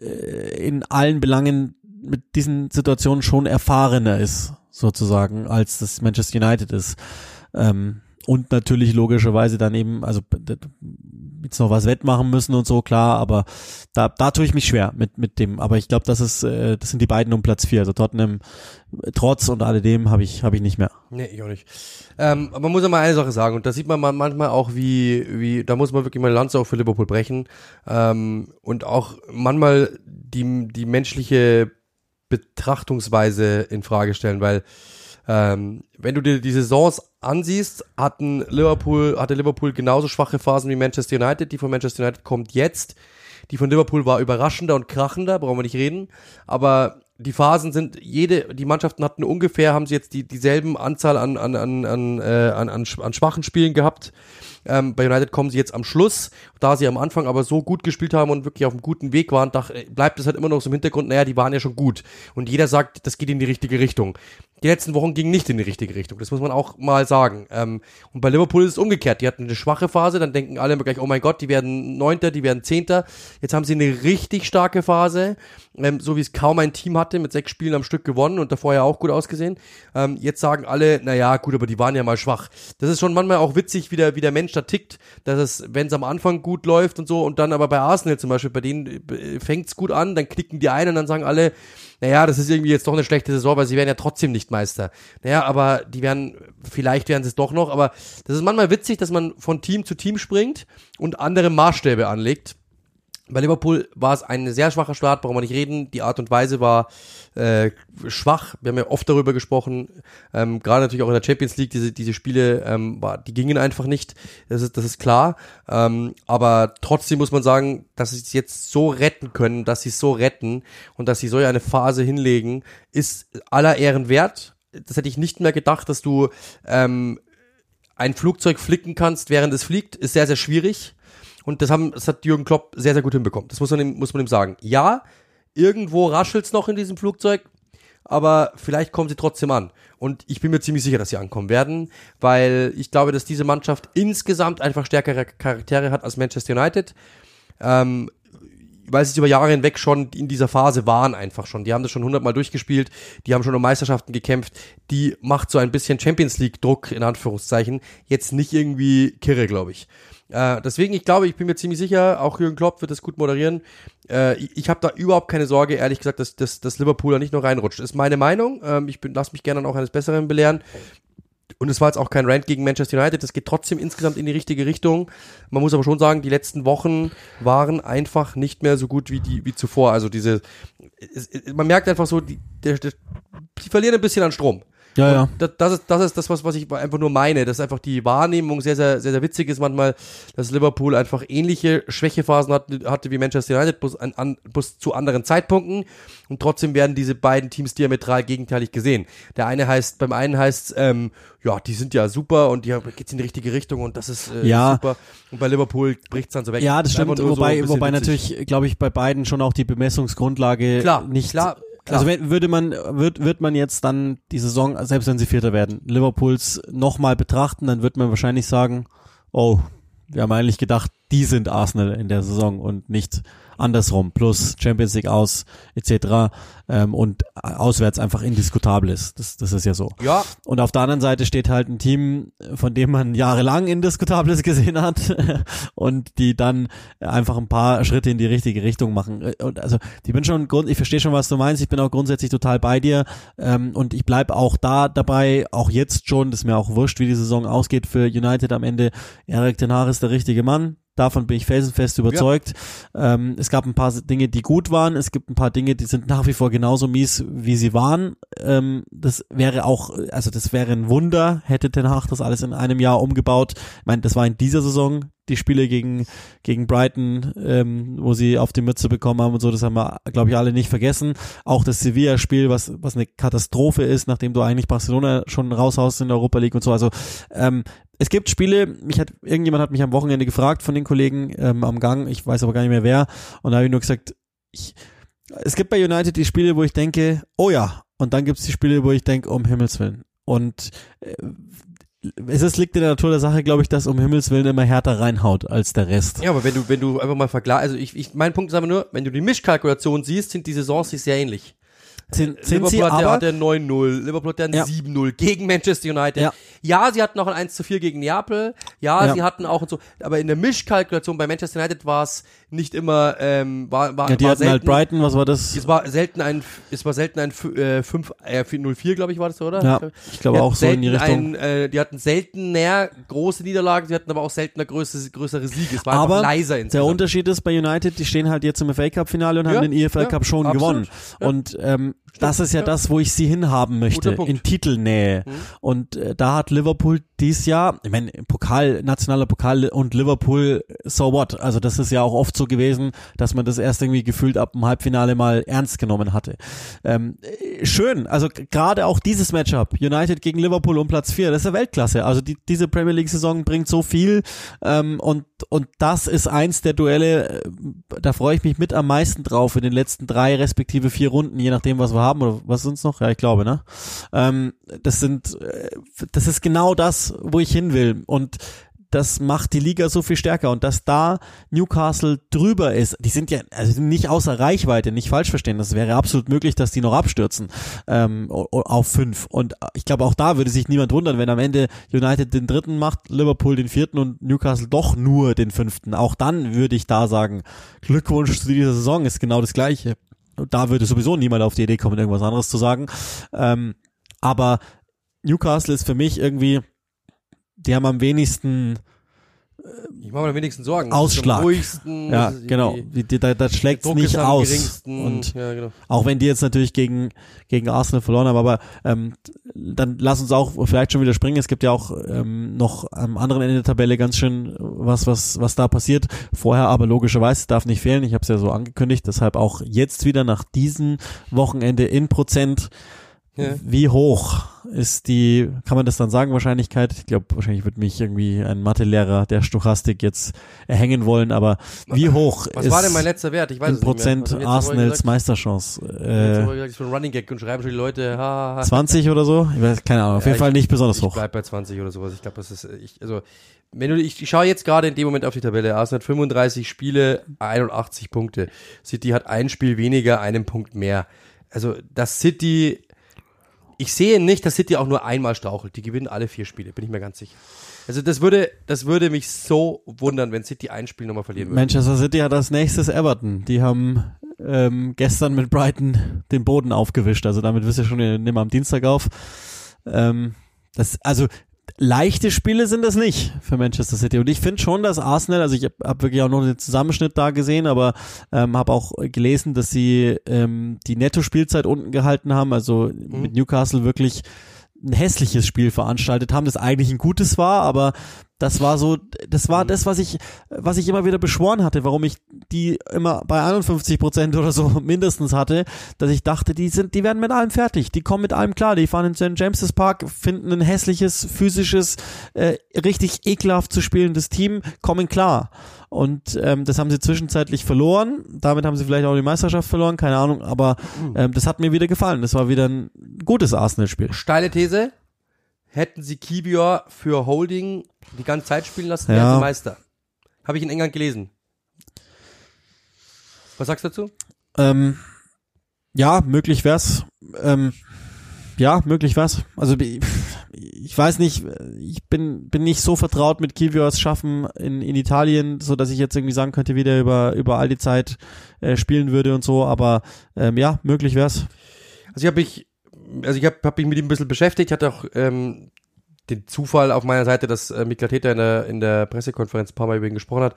äh, in allen Belangen mit diesen Situationen schon erfahrener ist, sozusagen, als das Manchester United ist. Ähm, und natürlich logischerweise dann eben, also jetzt noch was wettmachen müssen und so, klar, aber da, da tue ich mich schwer mit, mit dem, aber ich glaube, das ist, äh, das sind die beiden um Platz vier, also Tottenham, trotz und alledem habe ich, habe ich nicht mehr. Nee, ich auch nicht. Ähm, aber man muss ja mal eine Sache sagen, und da sieht man manchmal auch, wie, wie, da muss man wirklich mal Lanze auch für Liverpool brechen, ähm, und auch manchmal die, die menschliche Betrachtungsweise in Frage stellen, weil, ähm, wenn du dir die Saisons ansiehst, hatten Liverpool, hatte Liverpool genauso schwache Phasen wie Manchester United. Die von Manchester United kommt jetzt. Die von Liverpool war überraschender und krachender, brauchen wir nicht reden. Aber die Phasen sind, jede, die Mannschaften hatten ungefähr, haben sie jetzt die, dieselben Anzahl an, an, an, an, äh, an, an, an schwachen Spielen gehabt. Ähm, bei United kommen sie jetzt am Schluss, da sie am Anfang aber so gut gespielt haben und wirklich auf einem guten Weg waren, da bleibt es halt immer noch so im Hintergrund, naja, die waren ja schon gut. Und jeder sagt, das geht in die richtige Richtung. Die letzten Wochen gingen nicht in die richtige Richtung. Das muss man auch mal sagen. Ähm, und bei Liverpool ist es umgekehrt. Die hatten eine schwache Phase, dann denken alle immer gleich, oh mein Gott, die werden Neunter, die werden Zehnter. Jetzt haben sie eine richtig starke Phase, ähm, so wie es kaum ein Team hatte, mit sechs Spielen am Stück gewonnen und davor ja auch gut ausgesehen. Ähm, jetzt sagen alle, naja, gut, aber die waren ja mal schwach. Das ist schon manchmal auch witzig, wie der, wie der Mensch da tickt, dass es, wenn es am Anfang gut läuft und so, und dann aber bei Arsenal zum Beispiel, bei denen äh, fängt's gut an, dann knicken die ein und dann sagen alle, naja, das ist irgendwie jetzt doch eine schlechte Saison, weil sie werden ja trotzdem nicht Meister. Naja, aber die werden, vielleicht werden sie es doch noch, aber das ist manchmal witzig, dass man von Team zu Team springt und andere Maßstäbe anlegt. Bei Liverpool war es ein sehr schwacher Start, brauchen wir nicht reden. Die Art und Weise war äh, schwach. Wir haben ja oft darüber gesprochen. Ähm, Gerade natürlich auch in der Champions League, diese, diese Spiele, ähm, war, die gingen einfach nicht. Das ist, das ist klar. Ähm, aber trotzdem muss man sagen, dass sie es jetzt so retten können, dass sie es so retten und dass sie so eine Phase hinlegen, ist aller Ehren wert. Das hätte ich nicht mehr gedacht, dass du ähm, ein Flugzeug flicken kannst, während es fliegt, ist sehr, sehr schwierig. Und das, haben, das hat Jürgen Klopp sehr, sehr gut hinbekommen. Das muss man ihm, muss man ihm sagen. Ja, irgendwo raschelt's noch in diesem Flugzeug, aber vielleicht kommen sie trotzdem an. Und ich bin mir ziemlich sicher, dass sie ankommen werden, weil ich glaube, dass diese Mannschaft insgesamt einfach stärkere Charaktere hat als Manchester United. Ähm, weil sie über Jahre hinweg schon in dieser Phase waren einfach schon. Die haben das schon hundertmal durchgespielt, die haben schon um Meisterschaften gekämpft, die macht so ein bisschen Champions League Druck in Anführungszeichen jetzt nicht irgendwie kirre, glaube ich. Äh, deswegen, ich glaube, ich bin mir ziemlich sicher, auch Jürgen Klopp wird das gut moderieren. Äh, ich ich habe da überhaupt keine Sorge, ehrlich gesagt, dass, dass, dass Liverpool da nicht noch reinrutscht. Ist meine Meinung. Ähm, ich lasse mich gerne auch eines Besseren belehren. Und es war jetzt auch kein Rant gegen Manchester United, das geht trotzdem insgesamt in die richtige Richtung. Man muss aber schon sagen, die letzten Wochen waren einfach nicht mehr so gut wie die wie zuvor. Also diese, es, man merkt einfach so, die, der, der, die verlieren ein bisschen an Strom. Ja, ja. Das, das, ist, das ist das, was, was ich einfach nur meine. Dass einfach die Wahrnehmung sehr, sehr, sehr, sehr witzig ist manchmal, dass Liverpool einfach ähnliche Schwächephasen hatte, hatte wie Manchester United, bloß, an, an, bloß zu anderen Zeitpunkten. Und trotzdem werden diese beiden Teams diametral gegenteilig gesehen. Der eine heißt, beim einen heißt ähm, ja, die sind ja super und die geht's in die richtige Richtung und das ist äh, Ja. super. Und bei Liverpool bricht's dann so weg. Ja, das stimmt. nur so Wobei, wobei witzig. natürlich, glaube ich, bei beiden schon auch die Bemessungsgrundlage Klar, nicht. klar, klar. Also wenn, würde man, wird, wird man jetzt dann die Saison, selbst wenn sie Vierter werden, Liverpools nochmal betrachten, dann wird man wahrscheinlich sagen, oh, wir haben eigentlich gedacht, die sind Arsenal in der Saison und nicht andersrum, plus Champions League aus, etc. Ähm, und auswärts einfach indiskutabel ist. Das, das ist ja so. Ja, Und auf der anderen Seite steht halt ein Team, von dem man jahrelang Indiskutables gesehen hat und die dann einfach ein paar Schritte in die richtige Richtung machen. Und also ich bin schon, grund- ich verstehe schon, was du meinst. Ich bin auch grundsätzlich total bei dir ähm, und ich bleib auch da dabei, auch jetzt schon. Das ist mir auch wurscht, wie die Saison ausgeht für United am Ende. Erik Ten Hag ist der richtige Mann. Davon bin ich felsenfest überzeugt. Ähm, es gab ein paar Dinge, die gut waren. Es gibt ein paar Dinge, die sind nach wie vor genauso mies, wie sie waren. Ähm, das wäre auch, also das wäre ein Wunder, hätte Ten Hag das alles in einem Jahr umgebaut. Ich meine, das war in dieser Saison die Spiele gegen gegen Brighton, ähm, wo sie auf die Mütze bekommen haben und so, das haben wir, glaube ich, alle nicht vergessen. Auch das Sevilla-Spiel, was was eine Katastrophe ist, nachdem du eigentlich Barcelona schon raushaust in der Europa League und so. Also ähm, es gibt Spiele, mich hat, irgendjemand hat mich am Wochenende gefragt von den Kollegen ähm, am Gang, ich weiß aber gar nicht mehr wer, und da habe ich nur gesagt, ich, es gibt bei United die Spiele, wo ich denke, oh ja, und dann gibt es die Spiele, wo ich denke, um Himmels Willen. Und äh, es ist, liegt in der Natur der Sache, glaube ich, dass um Himmels Willen immer härter reinhaut als der Rest. Ja, aber wenn du, wenn du einfach mal vergleichst, also ich, ich, mein Punkt ist aber nur, wenn du die Mischkalkulation siehst, sind die Saisons sich sehr ähnlich. Sind, sind Liverpool sie hat, aber, hat ja 9-0, Liverpool hat ein Ja. 7-0 gegen Manchester United. Ja. Ja. sie hatten noch ein 1 zu 4 gegen Neapel. Ja, Ja. sie hatten auch und so. Aber in der Mischkalkulation bei Manchester United war es nicht immer, ähm, war, war, ja, die war hatten halt Brighton, was war das? Es war selten ein, es war selten ein äh, 5, äh, 0-4, glaube ich, war das, so, oder? Ja, ich glaube auch so in die selten Richtung. Ein, äh, die hatten seltener große Niederlagen, sie hatten aber auch seltener größere, größere Siege. Es war aber leiser der insgesamt. Unterschied ist bei United, die stehen halt jetzt im FA Cup Finale und Ja, haben den EFL ja, Cup schon absolut, gewonnen. Und ähm, das ist ja, ja. das, wo ich sie hinhaben möchte, in Titelnähe. Und äh, da hat Liverpool dies Jahr, ich meine, Pokal, nationaler Pokal und Liverpool, so what? Also das ist ja auch oft so gewesen, dass man das erst irgendwie gefühlt ab dem Halbfinale mal ernst genommen hatte. Ähm, äh, schön, also gerade auch dieses Matchup, United gegen Liverpool um Platz 4, das ist ja Weltklasse. Also die, diese Premier League Saison bringt so viel ähm, und und das ist eins der Duelle, äh, da freue ich mich mit am meisten drauf in den letzten drei respektive vier Runden, je nachdem was wir haben oder was sind's noch? Ja, ich glaube, ne? Ähm, das sind, äh, das ist genau das, wo ich hin will und das macht die Liga so viel stärker und dass da Newcastle drüber ist, die sind ja also nicht außer Reichweite, nicht falsch verstehen, das wäre absolut möglich, dass die noch abstürzen ähm, auf fünf und ich glaube auch da würde sich niemand wundern, wenn am Ende United den dritten macht, Liverpool den vierten und Newcastle doch nur den fünften. Auch dann würde ich da sagen, Glückwunsch zu dieser Saison ist genau das gleiche. Da würde sowieso niemand auf die Idee kommen, irgendwas anderes zu sagen. Ähm, aber Newcastle ist für mich irgendwie, die haben am wenigsten Ich mache mir am wenigsten Sorgen. Ausschlag. Ja, genau. Da, da schlägt's Druck nicht aus. Und ja, genau. auch wenn die jetzt natürlich gegen, gegen Arsenal verloren haben, aber ähm, dann lass uns auch vielleicht schon wieder springen. Es gibt ja auch ähm, noch am anderen Ende der Tabelle ganz schön was, was, was da passiert. Vorher aber logischerweise darf nicht fehlen. Ich habe es ja so angekündigt, deshalb auch jetzt wieder nach diesem Wochenende in Prozent. Ja. Wie hoch ist die, kann man das dann sagen, Wahrscheinlichkeit? Ich glaube, wahrscheinlich wird mich irgendwie ein Mathelehrer der Stochastik jetzt erhängen wollen, aber wie hoch Was ist war denn mein letzter Wert? Ich weiß in. Prozent jetzt Arsenals gesagt? Meisterchance? Äh, gesagt, schon ein Running Gag und schreiben schon die Leute, ha, ha, ha. 20 oder so? Ich weiß, keine Ahnung, auf Ja, jeden Fall ich- nicht besonders Ich hoch. bleib bei 20 oder sowas. Ich glaube, das ist, ich, also, wenn du, ich, ich schaue jetzt gerade in dem Moment auf die Tabelle. Arsenal hat 35 Spiele, 81 Punkte. City hat ein Spiel weniger, einen Punkt mehr. Also, das City, ich sehe nicht, dass City auch nur einmal strauchelt. Die gewinnen alle vier Spiele, bin ich mir ganz sicher. Also, das würde, das würde mich so wundern, wenn City ein Spiel nochmal verlieren würde. Manchester City hat als nächstes Everton. Die haben ähm, gestern mit Brighton den Boden aufgewischt. Also damit wisst ihr schon, ihr nehmen am Dienstag auf. Ähm, das, also leichte Spiele sind das nicht für Manchester City. Und ich finde schon, dass Arsenal, also ich habe hab wirklich auch noch den Zusammenschnitt da gesehen, aber ähm, habe auch gelesen, dass sie ähm, die Netto-Spielzeit unten gehalten haben, also mhm. mit Newcastle wirklich ein hässliches Spiel veranstaltet haben, das eigentlich ein gutes war, aber das war so, das war das, was ich, was ich immer wieder beschworen hatte, warum ich die immer bei 51 Prozent oder so mindestens hatte, dass ich dachte, die sind, die werden mit allem fertig, die kommen mit allem klar, die fahren in St. James's Park, finden ein hässliches, physisches, äh, richtig ekelhaft zu spielendes Team, kommen klar. Und ähm, das haben sie zwischenzeitlich verloren. Damit haben sie vielleicht auch die Meisterschaft verloren, keine Ahnung. Aber hm. ähm, das hat mir wieder gefallen. Das war wieder ein gutes Arsenal-Spiel. Steile These. Hätten sie Kibior für Holding die ganze Zeit spielen lassen, wären ja. sie Meister. Habe ich in England gelesen. Was sagst du dazu? Ähm, ja, möglich wär's. Ähm, ja, möglich was. Also ich weiß nicht, ich bin bin nicht so vertraut mit Kiviors Schaffen in, in Italien, so dass ich jetzt irgendwie sagen könnte, wie der über über all die Zeit äh, spielen würde und so. Aber ähm, ja, möglich wär's. Also ich habe mich, also ich habe hab mich mit ihm ein bisschen beschäftigt, hatte auch ähm, den Zufall auf meiner Seite, dass äh, Mikla Täter in der, in der Pressekonferenz ein paar Mal über ihn gesprochen hat.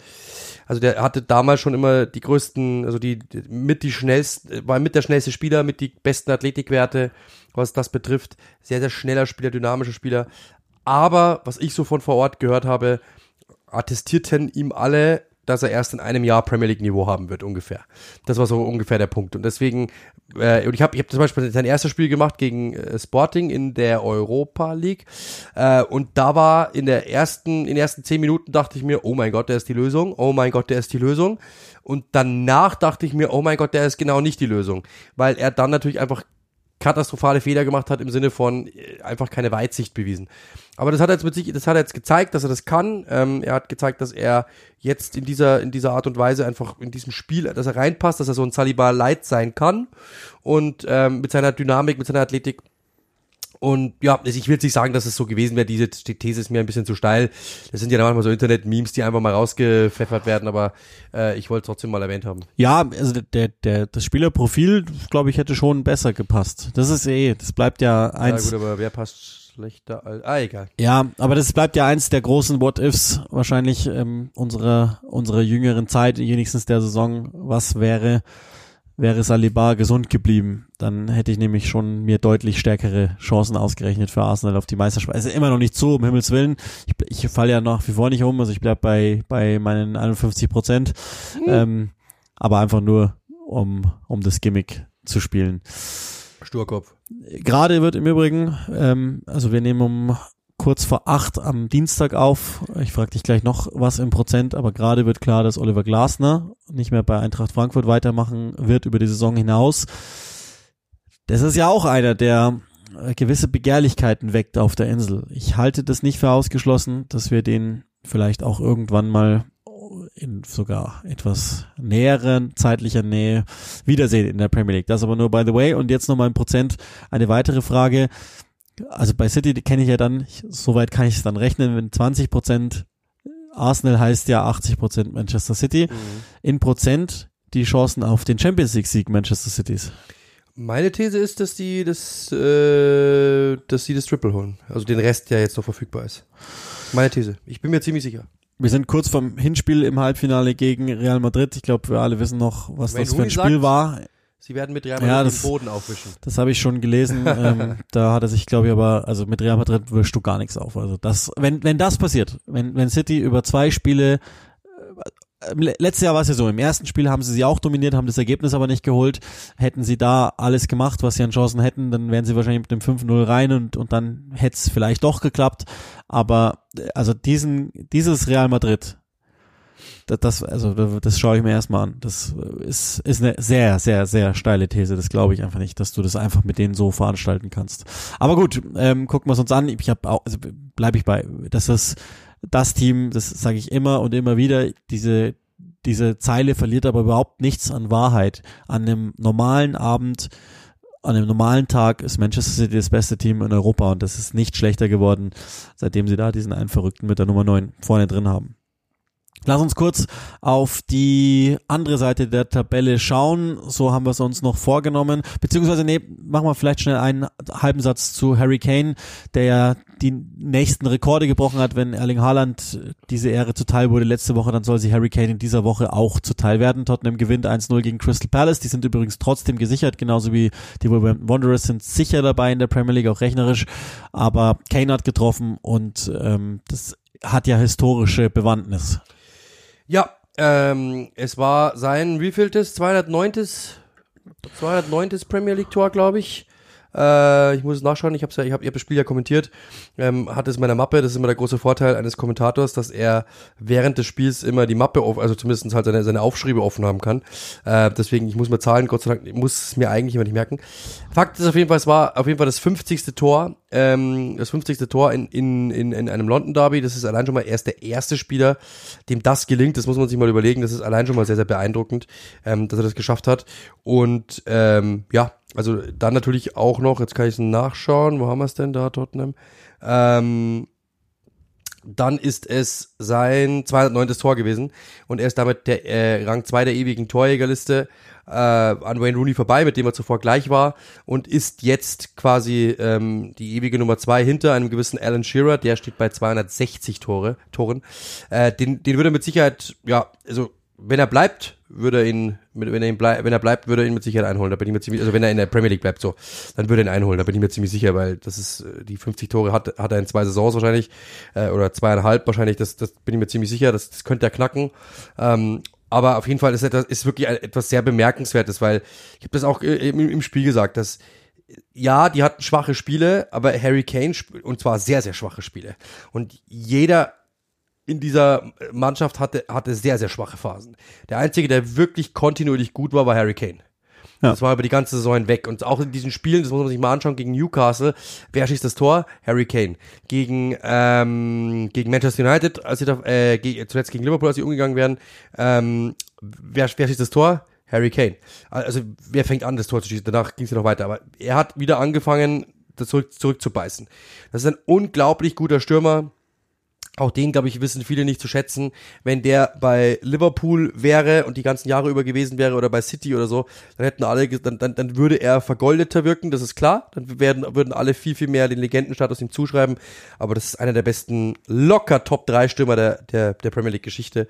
Also der hatte damals schon immer die größten, also die, mit die schnellsten, war mit der schnellste Spieler, mit die besten Athletikwerte, was das betrifft. Sehr, sehr schneller Spieler, dynamischer Spieler. Aber, was ich so von vor Ort gehört habe, attestierten ihm alle, dass er erst in einem Jahr Premier League Niveau haben wird ungefähr. Das war so ungefähr der Punkt und deswegen äh, und ich habe ich hab zum Beispiel sein erstes Spiel gemacht gegen äh, Sporting in der Europa League äh, und da war in der ersten in den ersten zehn Minuten dachte ich mir oh mein Gott der ist die Lösung oh mein Gott der ist die Lösung und danach dachte ich mir oh mein Gott der ist genau nicht die Lösung weil er dann natürlich einfach katastrophale Fehler gemacht hat im Sinne von äh, einfach keine Weitsicht bewiesen. Aber das hat er jetzt mit sich, das hat er jetzt gezeigt, dass er das kann. Ähm, er hat gezeigt, dass er jetzt in dieser in dieser Art und Weise einfach in diesem Spiel, dass er reinpasst, dass er so ein Saliba Light sein kann und ähm, mit seiner Dynamik, mit seiner Athletik und ja, also ich will jetzt nicht sagen, dass es so gewesen wäre. Diese These ist mir ein bisschen zu steil. Das sind ja manchmal so Internet-Memes, die einfach mal rausgepfeffert werden, aber äh, ich wollte es trotzdem mal erwähnt haben. Ja, also der, der, das Spielerprofil, glaube ich, hätte schon besser gepasst. Das ist eh, das bleibt ja eins. Ja gut, aber wer passt schlechter als. Ah, egal. Ja, aber das bleibt ja eins der großen What-Ifs wahrscheinlich ähm, unserer, unserer jüngeren Zeit, wenigstens der Saison. Was wäre, wäre Saliba gesund geblieben, dann hätte ich nämlich schon mir deutlich stärkere Chancen ausgerechnet für Arsenal auf die Meisterschaft. Also immer noch nicht so, um Himmels Willen. Ich, ich falle ja nach wie vor nicht um, also ich bleib bei, bei meinen 51 Prozent. Mhm. Ähm, aber einfach nur, um, um das Gimmick zu spielen. Sturkopf. Gerade wird im Übrigen, ähm, also wir nehmen um kurz vor acht am Dienstag auf. Ich frage dich gleich noch was im Prozent, aber gerade wird klar, dass Oliver Glasner nicht mehr bei Eintracht Frankfurt weitermachen wird über die Saison hinaus. Das ist ja auch einer, der äh, gewisse Begehrlichkeiten weckt auf der Insel. Ich halte das nicht für ausgeschlossen, dass wir den vielleicht auch irgendwann mal in sogar etwas näheren zeitlicher Nähe wiedersehen in der Premier League. Das aber nur by the way. Und jetzt nochmal im Prozent eine weitere Frage also bei City kenne ich ja dann, ich, soweit kann ich es dann rechnen, wenn 20 Prozent Arsenal heißt ja 80 Prozent Manchester City, mhm. in Prozent die Chancen auf den Champions League Sieg Manchester Cities. Meine These ist, dass die das, äh, dass sie das Triple holen. Also den Rest, der jetzt noch verfügbar ist. Meine These. Ich bin mir ziemlich sicher. Wir sind kurz vom Hinspiel im Halbfinale gegen Real Madrid. Ich glaube, wir alle wissen noch, was Wenn das für ein Spiel sagt, war. Sie werden mit Real Madrid ja, das, den Boden aufwischen. Das habe ich schon gelesen. ähm, da hat er sich, glaube ich, aber, also mit Real Madrid wischst du gar nichts auf. Also das, wenn, wenn das passiert, wenn, wenn City über zwei Spiele letztes Jahr war es ja so, im ersten Spiel haben sie sie auch dominiert, haben das Ergebnis aber nicht geholt. Hätten sie da alles gemacht, was sie an Chancen hätten, dann wären sie wahrscheinlich mit dem 5-0 rein und, und dann hätte es vielleicht doch geklappt. Aber äh, also diesen, dieses Real Madrid, das, also das schaue ich mir erstmal an. Das ist, ist eine sehr, sehr, sehr steile These. Das glaube ich einfach nicht, dass du das einfach mit denen so veranstalten kannst. Aber gut, ähm, gucken wir es uns an. Ich habe auch, also bleibe ich bei, das ist das Team, das sage ich immer und immer wieder, diese, diese Zeile verliert aber überhaupt nichts an Wahrheit. An einem normalen Abend, an einem normalen Tag ist Manchester City das beste Team in Europa und das ist nicht schlechter geworden, seitdem sie da diesen einen Verrückten mit der Nummer 9 vorne drin haben. Lass uns kurz auf die andere Seite der Tabelle schauen. So haben wir es uns noch vorgenommen. Beziehungsweise, nee, machen wir vielleicht schnell einen halben Satz zu Harry Kane, der ja die nächsten Rekorde gebrochen hat. Wenn Erling Haaland diese Ehre zuteil wurde letzte Woche, dann soll sich Harry Kane in dieser Woche auch zuteil werden. Tottenham gewinnt 1-0 gegen Crystal Palace. Die sind übrigens trotzdem gesichert, genauso wie die Wolverhampton Wanderers sind sicher dabei in der Premier League, auch rechnerisch. Aber Kane hat getroffen und ähm, das hat ja historische Bewandtnis. Ja, ähm, es war sein wievieltes? 209. 209. Premier League Tor, glaube ich. Äh, ich muss es nachschauen, ich habe ja, ich hab, ich hab das Spiel ja kommentiert, ähm, hat es in meiner Mappe, das ist immer der große Vorteil eines Kommentators, dass er während des Spiels immer die Mappe, auf, also zumindest halt seine, seine Aufschriebe offen haben kann. Äh, deswegen, ich muss mir zahlen, Gott sei Dank, ich muss es mir eigentlich immer nicht merken. Fakt ist auf jeden Fall, es war auf jeden Fall das 50. Tor, ähm, das 50. Tor in, in, in, in einem London Derby, das ist allein schon mal erst der erste Spieler, dem das gelingt, das muss man sich mal überlegen, das ist allein schon mal sehr, sehr beeindruckend, ähm, dass er das geschafft hat und ähm, ja, also dann natürlich auch noch, jetzt kann ich es nachschauen, wo haben wir es denn da, Tottenham? Ähm, dann ist es sein 209. Tor gewesen und er ist damit der äh, Rang 2 der ewigen Torjägerliste äh, an Wayne Rooney vorbei, mit dem er zuvor gleich war und ist jetzt quasi ähm, die ewige Nummer 2 hinter einem gewissen Alan Shearer, der steht bei 260 Tore, Toren. Äh, den, den würde er mit Sicherheit, ja, also wenn er bleibt, würde er ihn, wenn er ihn bleib, wenn er bleibt, würde er ihn mit Sicherheit einholen. Da bin ich mir ziemlich, also wenn er in der Premier League bleibt, so, dann würde er ihn einholen. Da bin ich mir ziemlich sicher, weil das ist äh, die 50 Tore hat, hat er in zwei Saisons wahrscheinlich äh, oder zweieinhalb wahrscheinlich. Das, das bin ich mir ziemlich sicher. Das, das könnte er knacken. Ähm, aber auf jeden Fall ist das ist wirklich etwas sehr bemerkenswertes, weil ich habe das auch äh, im, im Spiel gesagt, dass ja, die hatten schwache Spiele, aber Harry Kane und zwar sehr sehr schwache Spiele und jeder in dieser Mannschaft hatte, hatte sehr, sehr schwache Phasen. Der einzige, der wirklich kontinuierlich gut war, war Harry Kane. Ja. Das war über die ganze Saison hinweg. Und auch in diesen Spielen, das muss man sich mal anschauen, gegen Newcastle, wer schießt das Tor? Harry Kane. Gegen, ähm, gegen Manchester United, als sie da, äh, ge zuletzt gegen Liverpool, als sie umgegangen werden, ähm, wer, wer schießt das Tor? Harry Kane. Also, wer fängt an, das Tor zu schießen? Danach ging es ja noch weiter. Aber er hat wieder angefangen, das zurück, zurückzubeißen. Das ist ein unglaublich guter Stürmer auch den, glaube ich, wissen viele nicht zu schätzen. Wenn der bei Liverpool wäre und die ganzen Jahre über gewesen wäre oder bei City oder so, dann hätten alle, dann, dann, dann würde er vergoldeter wirken, das ist klar. Dann werden, würden alle viel, viel mehr den Legendenstatus ihm zuschreiben. Aber das ist einer der besten, locker Top 3 Stürmer der, der, der Premier League Geschichte.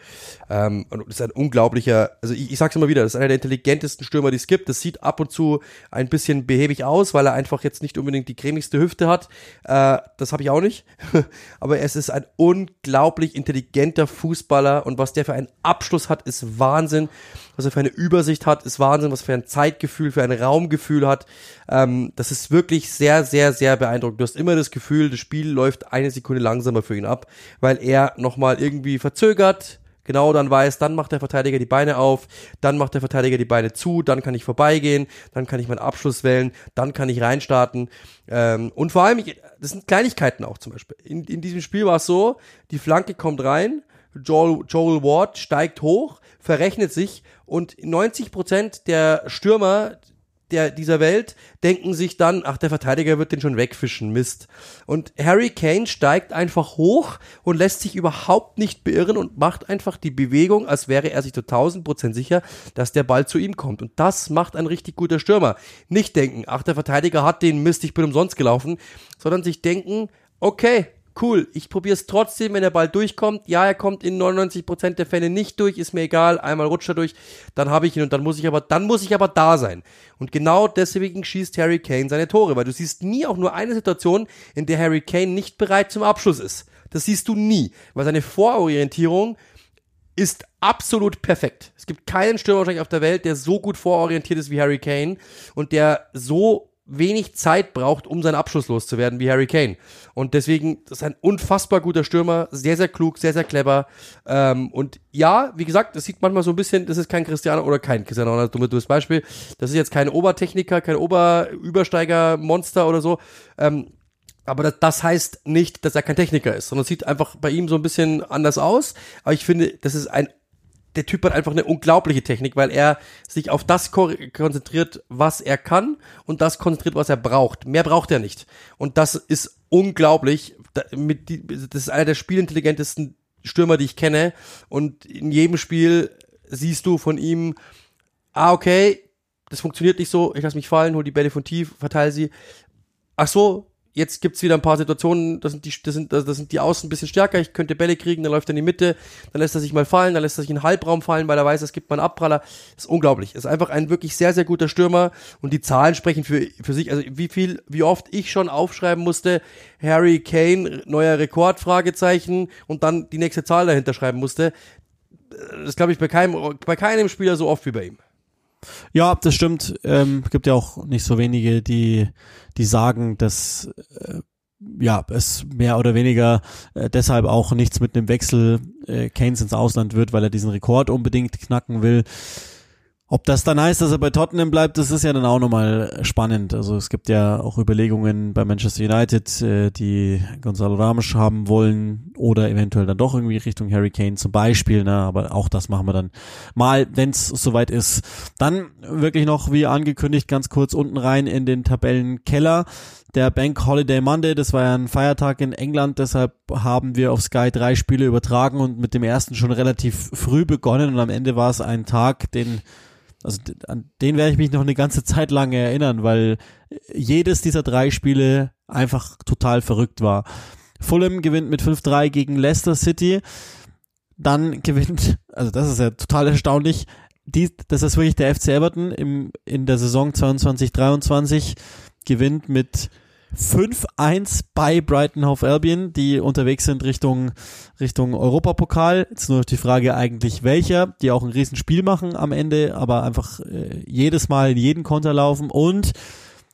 Ähm, und das ist ein unglaublicher, also ich, ich sag's immer wieder, das ist einer der intelligentesten Stürmer, die es gibt. Das sieht ab und zu ein bisschen behäbig aus, weil er einfach jetzt nicht unbedingt die cremigste Hüfte hat. Äh, das habe ich auch nicht. Aber es ist ein un unglaublich intelligenter Fußballer und was der für einen Abschluss hat, ist Wahnsinn. Was er für eine Übersicht hat, ist Wahnsinn. Was für ein Zeitgefühl, für ein Raumgefühl hat. Ähm, das ist wirklich sehr, sehr, sehr beeindruckend. Du hast immer das Gefühl, das Spiel läuft eine Sekunde langsamer für ihn ab, weil er nochmal irgendwie verzögert, genau dann weiß, dann macht der Verteidiger die Beine auf, dann macht der Verteidiger die Beine zu, dann kann ich vorbeigehen, dann kann ich meinen Abschluss wählen, dann kann ich reinstarten. Ähm, und vor allem, ich, das sind Kleinigkeiten auch zum Beispiel. In, in diesem Spiel war es so, die Flanke kommt rein, Joel, Joel Ward steigt hoch, verrechnet sich und 90% der Stürmer der, dieser Welt denken sich dann, ach, der Verteidiger wird den schon wegfischen, Mist. Und Harry Kane steigt einfach hoch und lässt sich überhaupt nicht beirren und macht einfach die Bewegung, als wäre er sich zu 1000 Prozent sicher, dass der Ball zu ihm kommt. Und das macht ein richtig guter Stürmer. Nicht denken, ach, der Verteidiger hat den Mist, ich bin umsonst gelaufen, sondern sich denken, okay, cool, ich probiere es trotzdem, wenn der Ball durchkommt. Ja, er kommt in 99% der Fälle nicht durch, ist mir egal, einmal rutscht er durch, dann habe ich ihn und dann muss ich aber, dann muss ich aber da sein. Und genau deswegen schießt Harry Kane seine Tore, weil du siehst nie auch nur eine Situation, in der Harry Kane nicht bereit zum Abschluss ist. Das siehst du nie, weil seine Vororientierung ist absolut perfekt. Es gibt keinen Stürmer wahrscheinlich auf der Welt, der so gut vororientiert ist wie Harry Kane und der so wenig Zeit braucht, um seinen Abschluss loszuwerden, wie Harry Kane. Und deswegen ist ein unfassbar guter Stürmer, sehr, sehr klug, sehr, sehr clever. Ähm, und ja, wie gesagt, das sieht manchmal so ein bisschen, das ist kein Cristiano oder kein Cristiano Ronaldo, dummes Beispiel. Das ist jetzt kein Obertechniker, kein Oberübersteiger-Monster oder so. Ähm, aber das, das heißt nicht, dass er kein Techniker ist, sondern es sieht einfach bei ihm so ein bisschen anders aus. Aber ich finde, das ist ein der Typ hat einfach eine unglaubliche Technik, weil er sich auf das konzentriert, was er kann und das konzentriert, was er braucht. Mehr braucht er nicht. Und das ist unglaublich. Das ist einer der spielintelligentesten Stürmer, die ich kenne. Und in jedem Spiel siehst du von ihm, ah, okay, das funktioniert nicht so, ich lasse mich fallen, hol die Bälle von tief, verteile sie. Ach so, jetzt gibt's wieder ein paar Situationen, das sind die, das sind, das sind die Außen ein bisschen stärker, ich könnte Bälle kriegen, dann läuft er in die Mitte, dann lässt er sich mal fallen, dann lässt er sich in den Halbraum fallen, weil er weiß, es gibt mal einen Abpraller. Das ist unglaublich. Das ist einfach ein wirklich sehr, sehr guter Stürmer und die Zahlen sprechen für, für sich. Also wie viel, wie oft ich schon aufschreiben musste, Harry Kane, neuer Rekord, Fragezeichen, und dann die nächste Zahl dahinter schreiben musste. Das glaube ich bei keinem, bei keinem Spieler so oft wie bei ihm. Ja, das stimmt. Ähm, gibt ja auch nicht so wenige, die, die sagen, dass äh, ja, es mehr oder weniger äh, deshalb auch nichts mit einem Wechsel äh, Keynes ins Ausland wird, weil er diesen Rekord unbedingt knacken will. Ob das dann heißt, dass er bei Tottenham bleibt, das ist ja dann auch nochmal spannend. Also es gibt ja auch Überlegungen bei Manchester United, äh, die Gonzalo Ramos haben wollen oder eventuell dann doch irgendwie Richtung Harry Kane zum Beispiel. Ne? Aber auch das machen wir dann mal, wenn es soweit ist. Dann wirklich noch, wie angekündigt, ganz kurz unten rein in den Tabellenkeller. Der Bank Holiday Monday, das war ja ein Feiertag in England, deshalb haben wir auf Sky drei Spiele übertragen und mit dem ersten schon relativ früh begonnen und am Ende war es ein Tag, den also an den werde ich mich noch eine ganze Zeit lang erinnern, weil jedes dieser drei Spiele einfach total verrückt war. Fulham gewinnt mit 5-3 gegen Leicester City. Dann gewinnt, also das ist ja total erstaunlich, die, das ist wirklich der FC Everton im, in der Saison 22-23 gewinnt mit 5-1 bei Brighton Hove Albion, die unterwegs sind Richtung, Richtung Europapokal. Jetzt nur die Frage eigentlich welcher, die auch ein Riesenspiel machen am Ende, aber einfach äh, jedes Mal in jeden Konter laufen und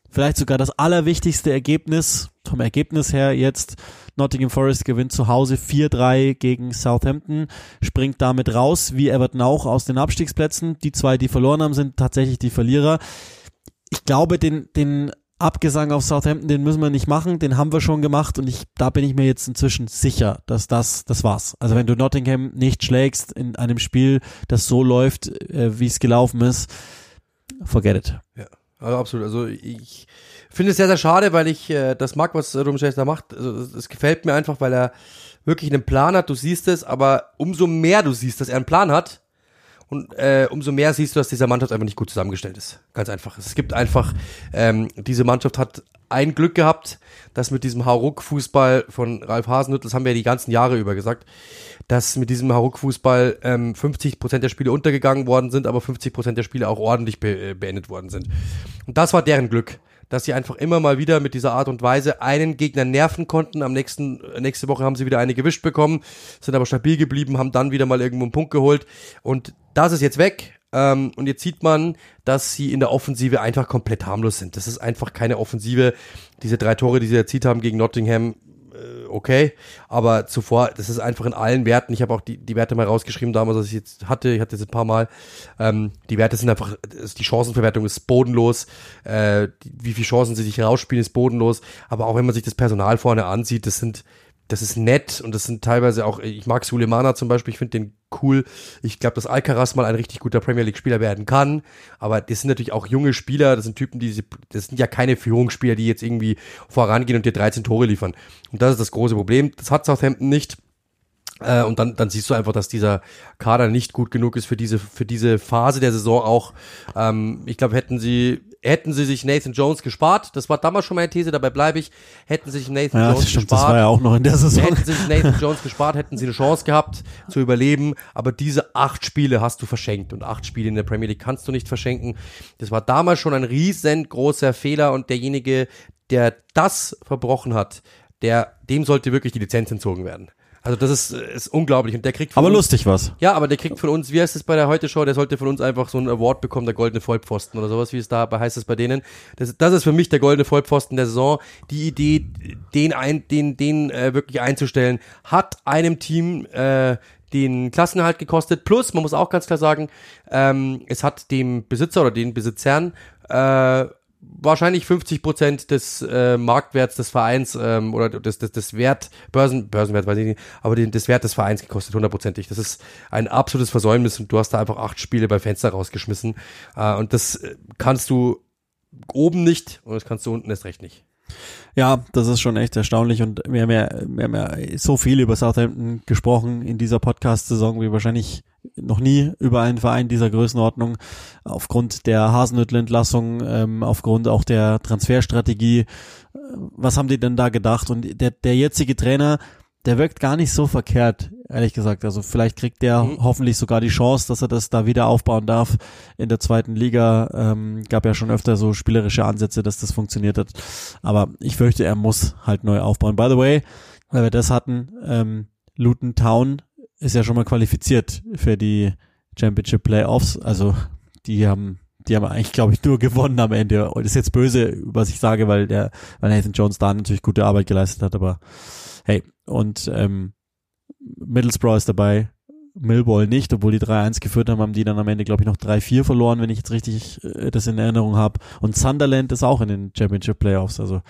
vielleicht sogar das allerwichtigste Ergebnis, vom Ergebnis her jetzt, Nottingham Forest gewinnt zu Hause 4-3 gegen Southampton, springt damit raus, wie Everton auch aus den Abstiegsplätzen. Die zwei, die verloren haben, sind tatsächlich die Verlierer. Ich glaube, den, den Abgesang auf Southampton, den müssen wir nicht machen, den haben wir schon gemacht und ich, da bin ich mir jetzt inzwischen sicher, dass das, das war's. Also wenn du Nottingham nicht schlägst in einem Spiel, das so läuft, äh, wie es gelaufen ist, forget it. Ja, also absolut. Also ich finde es sehr, sehr schade, weil ich äh, das mag, was Ruben da macht. Also, es gefällt mir einfach, weil er wirklich einen Plan hat, du siehst es, aber umso mehr du siehst, dass er einen Plan hat, und äh, umso mehr siehst du, dass dieser Mannschaft einfach nicht gut zusammengestellt ist. Ganz einfach. Es gibt einfach, ähm, diese Mannschaft hat ein Glück gehabt, dass mit diesem Hauruck-Fußball von Ralf Hasenhüttl, das haben wir ja die ganzen Jahre über gesagt, dass mit diesem Hauruck-Fußball ähm, 50% der Spiele untergegangen worden sind, aber 50% der Spiele auch ordentlich be äh, beendet worden sind. Und das war deren Glück dass sie einfach immer mal wieder mit dieser Art und Weise einen Gegner nerven konnten. Am nächsten, nächste Woche haben sie wieder eine gewischt bekommen, sind aber stabil geblieben, haben dann wieder mal irgendwo einen Punkt geholt. Und das ist jetzt weg. Ähm, und jetzt sieht man, dass sie in der Offensive einfach komplett harmlos sind. Das ist einfach keine Offensive. Diese drei Tore, die sie erzielt haben gegen Nottingham, okay, aber zuvor, das ist einfach in allen Werten, ich habe auch die, die Werte mal rausgeschrieben damals, was ich jetzt hatte, ich hatte das ein paar Mal, ähm, die Werte sind einfach, die Chancenverwertung ist bodenlos, äh, wie viele Chancen sie sich rausspielen, ist bodenlos, aber auch wenn man sich das Personal vorne ansieht, das sind das ist nett und das sind teilweise auch, ich mag Sulemana zum Beispiel, ich finde den cool. Ich glaube, dass Alcaraz mal ein richtig guter Premier League Spieler werden kann, aber das sind natürlich auch junge Spieler, das sind Typen, die, das sind ja keine Führungsspieler, die jetzt irgendwie vorangehen und dir 13 Tore liefern. Und das ist das große Problem. Das hat Southampton nicht. Äh, und dann, dann siehst du einfach, dass dieser Kader nicht gut genug ist für diese, für diese Phase der Saison auch. Ähm, ich glaube, hätten sie, hätten sie sich Nathan Jones gespart, das war damals schon meine These, dabei bleibe ich, hätten sie sich Nathan ja, Jones stimmt, gespart. Das war ja auch noch in der Saison. Hätten sie sich Nathan Jones gespart, hätten sie eine Chance gehabt zu überleben. Aber diese acht Spiele hast du verschenkt und acht Spiele in der Premier League kannst du nicht verschenken. Das war damals schon ein riesengroßer Fehler und derjenige, der das verbrochen hat, der, dem sollte wirklich die Lizenz entzogen werden. Also das ist, ist unglaublich und der kriegt von Aber uns, lustig was. Ja, aber der kriegt von uns, wie heißt es bei der Heute Show, der sollte von uns einfach so einen Award bekommen, der goldene Vollpfosten oder sowas, wie es da heißt es bei denen. Das, das ist für mich der goldene Vollpfosten der Saison. Die Idee, den ein, den, den äh, wirklich einzustellen, hat einem Team äh, den Klassenhalt gekostet. Plus, man muss auch ganz klar sagen, ähm, es hat dem Besitzer oder den Besitzern äh, wahrscheinlich 50 Prozent des äh, Marktwerts des Vereins ähm, oder des, des, des Wert, Börsen, Börsenwert weiß ich nicht, aber den, des Wert des Vereins gekostet, hundertprozentig. Das ist ein absolutes Versäumnis und du hast da einfach acht Spiele beim Fenster rausgeschmissen äh, und das äh, kannst du oben nicht und das kannst du unten erst recht nicht. Ja, das ist schon echt erstaunlich und wir haben ja, wir haben ja so viel über Southampton gesprochen in dieser Podcast-Saison wie wahrscheinlich noch nie über einen Verein dieser Größenordnung aufgrund der Hasenhüttl-Entlassung, ähm, aufgrund auch der Transferstrategie. Was haben die denn da gedacht? Und der, der jetzige Trainer, der wirkt gar nicht so verkehrt, ehrlich gesagt. Also vielleicht kriegt der mhm. hoffentlich sogar die Chance, dass er das da wieder aufbauen darf in der zweiten Liga. Ähm, gab ja schon öfter so spielerische Ansätze, dass das funktioniert hat. Aber ich fürchte, er muss halt neu aufbauen. By the way, weil wir das hatten, ähm, Luton Town ist ja schon mal qualifiziert für die Championship Playoffs. Also die haben die haben eigentlich, glaube ich, nur gewonnen am Ende. Und ist jetzt böse, was ich sage, weil der, weil Nathan Jones da natürlich gute Arbeit geleistet hat, aber hey, und ähm, Middlesbrough ist dabei, Millwall nicht, obwohl die 3-1 geführt haben, haben die dann am Ende, glaube ich, noch 3-4 verloren, wenn ich jetzt richtig äh, das in Erinnerung habe. Und Sunderland ist auch in den Championship Playoffs, also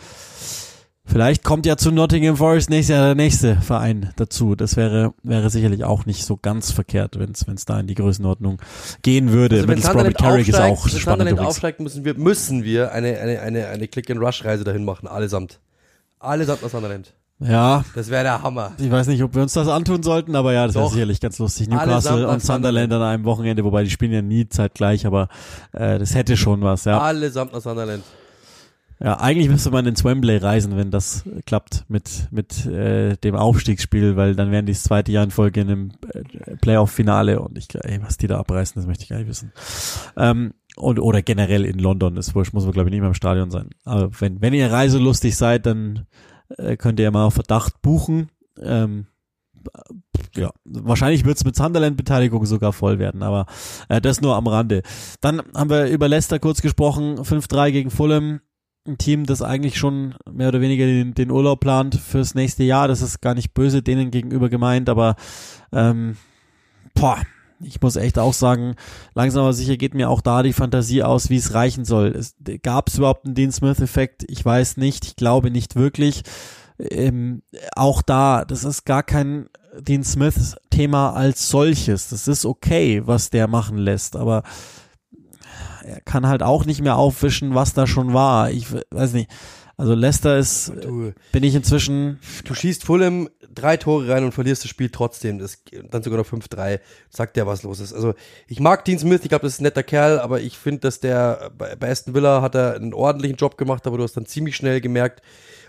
Vielleicht kommt ja zu Nottingham Forest nächstes Jahr der nächste Verein dazu. Das wäre, wäre sicherlich auch nicht so ganz verkehrt, wenn es da in die Größenordnung gehen würde. Also wenn Sunderland Carrick ist auch wenn spannend aufsteigt, müssen wir, müssen wir eine, eine, eine, eine Click-and-Rush-Reise dahin machen, allesamt. Allesamt nach Sunderland. Ja. Das wäre der Hammer. Ich weiß nicht, ob wir uns das antun sollten, aber ja, das wäre sicherlich ganz lustig. Newcastle und Sunderland an einem Wochenende, wobei die spielen ja nie zeitgleich, aber äh, das hätte schon was, ja. Allesamt nach Sunderland. Ja, eigentlich müsste man ins Wembley reisen, wenn das klappt mit mit äh, dem Aufstiegsspiel, weil dann wären die das zweite Jahr in Folge in einem äh, Playoff-Finale und ich, ey, was die da abreißen, das möchte ich gar nicht wissen. Ähm, und, oder generell in London, das wurscht, muss man glaube ich nicht mehr im Stadion sein. Aber wenn wenn ihr reiselustig seid, dann äh, könnt ihr mal auf Verdacht buchen. Ähm, ja, wahrscheinlich wird's mit Sunderland-Beteiligung sogar voll werden, aber äh, das nur am Rande. Dann haben wir über Leicester kurz gesprochen, 5-3 gegen Fulham ein Team, das eigentlich schon mehr oder weniger den, den, Urlaub plant fürs nächste Jahr. Das ist gar nicht böse denen gegenüber gemeint, aber ähm, boah, ich muss echt auch sagen, langsam aber sicher geht mir auch da die Fantasie aus, wie es reichen soll. Gab es überhaupt einen Dean Smith-Effekt? Ich weiß nicht, ich glaube nicht wirklich. Ähm, auch da, das ist gar kein Dean Smith-Thema als solches. Das ist okay, was der machen lässt, aber er kann halt auch nicht mehr aufwischen, was da schon war. Ich weiß nicht. Also Leicester ist, du, bin ich inzwischen. Du schießt Fulham drei Tore rein und verlierst das Spiel trotzdem. Das, dann sogar noch 5-3. Sagt der, was los ist. Also ich mag Dean Smith, ich glaube, das ist ein netter Kerl, aber ich finde, dass der bei, bei Aston Villa hat er einen ordentlichen Job gemacht, aber du hast dann ziemlich schnell gemerkt,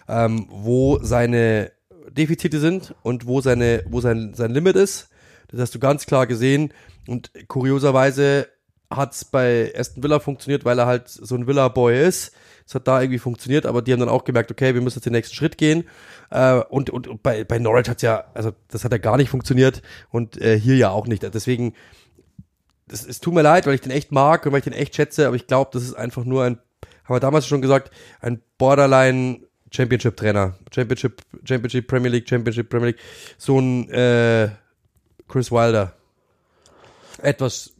ähm, wo seine Defizite sind und wo seine, wo sein, sein Limit ist. Das hast du ganz klar gesehen. Und kurioserweise hat es bei Aston Villa funktioniert, weil er halt so ein Villa-Boy ist. Es hat da irgendwie funktioniert, aber die haben dann auch gemerkt, okay, wir müssen jetzt den nächsten Schritt gehen. Äh, und, und, und bei, bei Norwich hat's ja, also das hat ja gar nicht funktioniert und äh, hier ja auch nicht. Deswegen, es, es tut mir leid, weil ich den echt mag und weil ich den echt schätze, aber ich glaube, das ist einfach nur ein, haben wir damals schon gesagt, ein Borderline Championship Trainer. Championship, Championship Premier League, Championship Premier League. So ein äh, Chris Wilder. Etwas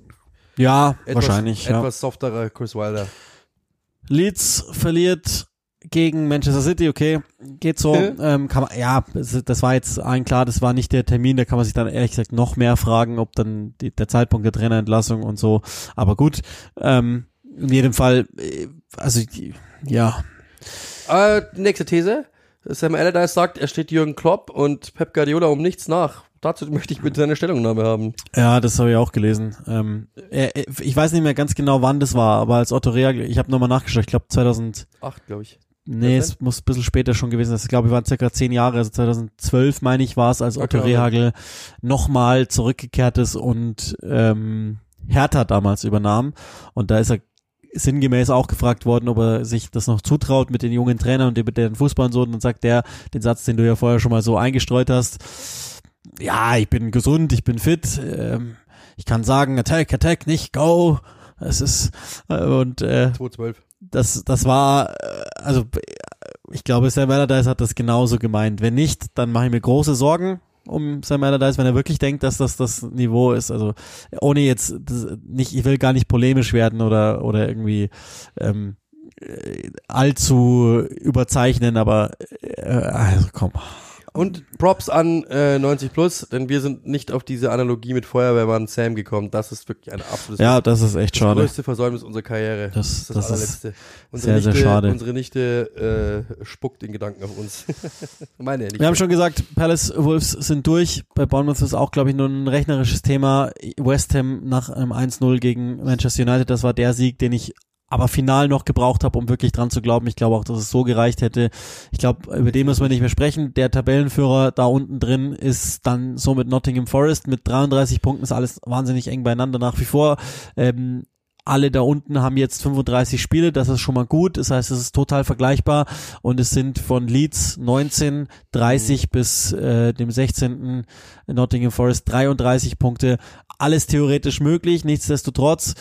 ja, etwas, wahrscheinlich. Etwas ja. softerer Chris Wilder. Leeds verliert gegen Manchester City, okay, geht so. ähm, kann man, ja, das war jetzt allen klar, das war nicht der Termin, da kann man sich dann ehrlich gesagt noch mehr fragen, ob dann die, der Zeitpunkt der Trainerentlassung und so. Aber gut, ähm, in jedem Fall, äh, also ja. Äh, nächste These. Sam Allardyce sagt, er steht Jürgen Klopp und Pep Guardiola um nichts nach dazu möchte ich bitte seine Stellungnahme haben. Ja, das habe ich auch gelesen. Ähm, ich weiß nicht mehr ganz genau, wann das war, aber als Otto Rea, ich habe nochmal nachgeschaut, ich glaube 2008, glaube ich. Nee, es muss ein bisschen später schon gewesen sein. Ich glaube, wir waren circa zehn Jahre, also 2012 meine ich war es, als Otto okay, Rehagel nochmal zurückgekehrt ist und ähm, Hertha damals übernahm. Und da ist er sinngemäß auch gefragt worden, ob er sich das noch zutraut mit den jungen Trainern und mit den Fußball und so. Und dann sagt der den Satz, den du ja vorher schon mal so eingestreut hast ja, ich bin gesund, ich bin fit, ähm, ich kann sagen, Attack, Attack, nicht Go. Es ist äh, und äh, 212. das das war äh, also ich glaube Sam Allardyce hat das genauso gemeint. Wenn nicht, dann mache ich mir große Sorgen um Sam Allardyce, wenn er wirklich denkt, dass das das Niveau ist. Also ohne jetzt nicht, ich will gar nicht polemisch werden oder oder irgendwie ähm, äh, allzu überzeichnen, aber äh, also komm. Und Props an äh, 90 Plus, denn wir sind nicht auf diese Analogie mit Feuerwehrmann Sam gekommen. Das ist wirklich ein absolutes Ja, das ist echt das schade. größte Versäumnis unserer Karriere. Das- das ist allerletzte. sehr, Nichte, sehr schade. Unsere Nichte äh, spuckt in Gedanken auf uns. Meine nicht. Wir haben schon gesagt, Palace Wolves sind durch. Bei Bournemouth ist auch, glaube ich, nur ein rechnerisches Thema. West Ham nach einem 1-0 gegen Manchester United, das war der Sieg, den ich aber final noch gebraucht habe, um wirklich dran zu glauben. Ich glaube auch, dass es so gereicht hätte. Ich glaube, über den müssen wir nicht mehr sprechen. Der Tabellenführer da unten drin ist dann so mit Nottingham Forest mit 33 Punkten, ist alles wahnsinnig eng beieinander nach wie vor. Ähm, alle da unten haben jetzt 35 Spiele, das ist schon mal gut. Das heißt, es ist total vergleichbar und es sind von Leeds 19, 30 bis äh, dem 16. Nottingham Forest 33 Punkte. Alles theoretisch möglich, nichtsdestotrotz.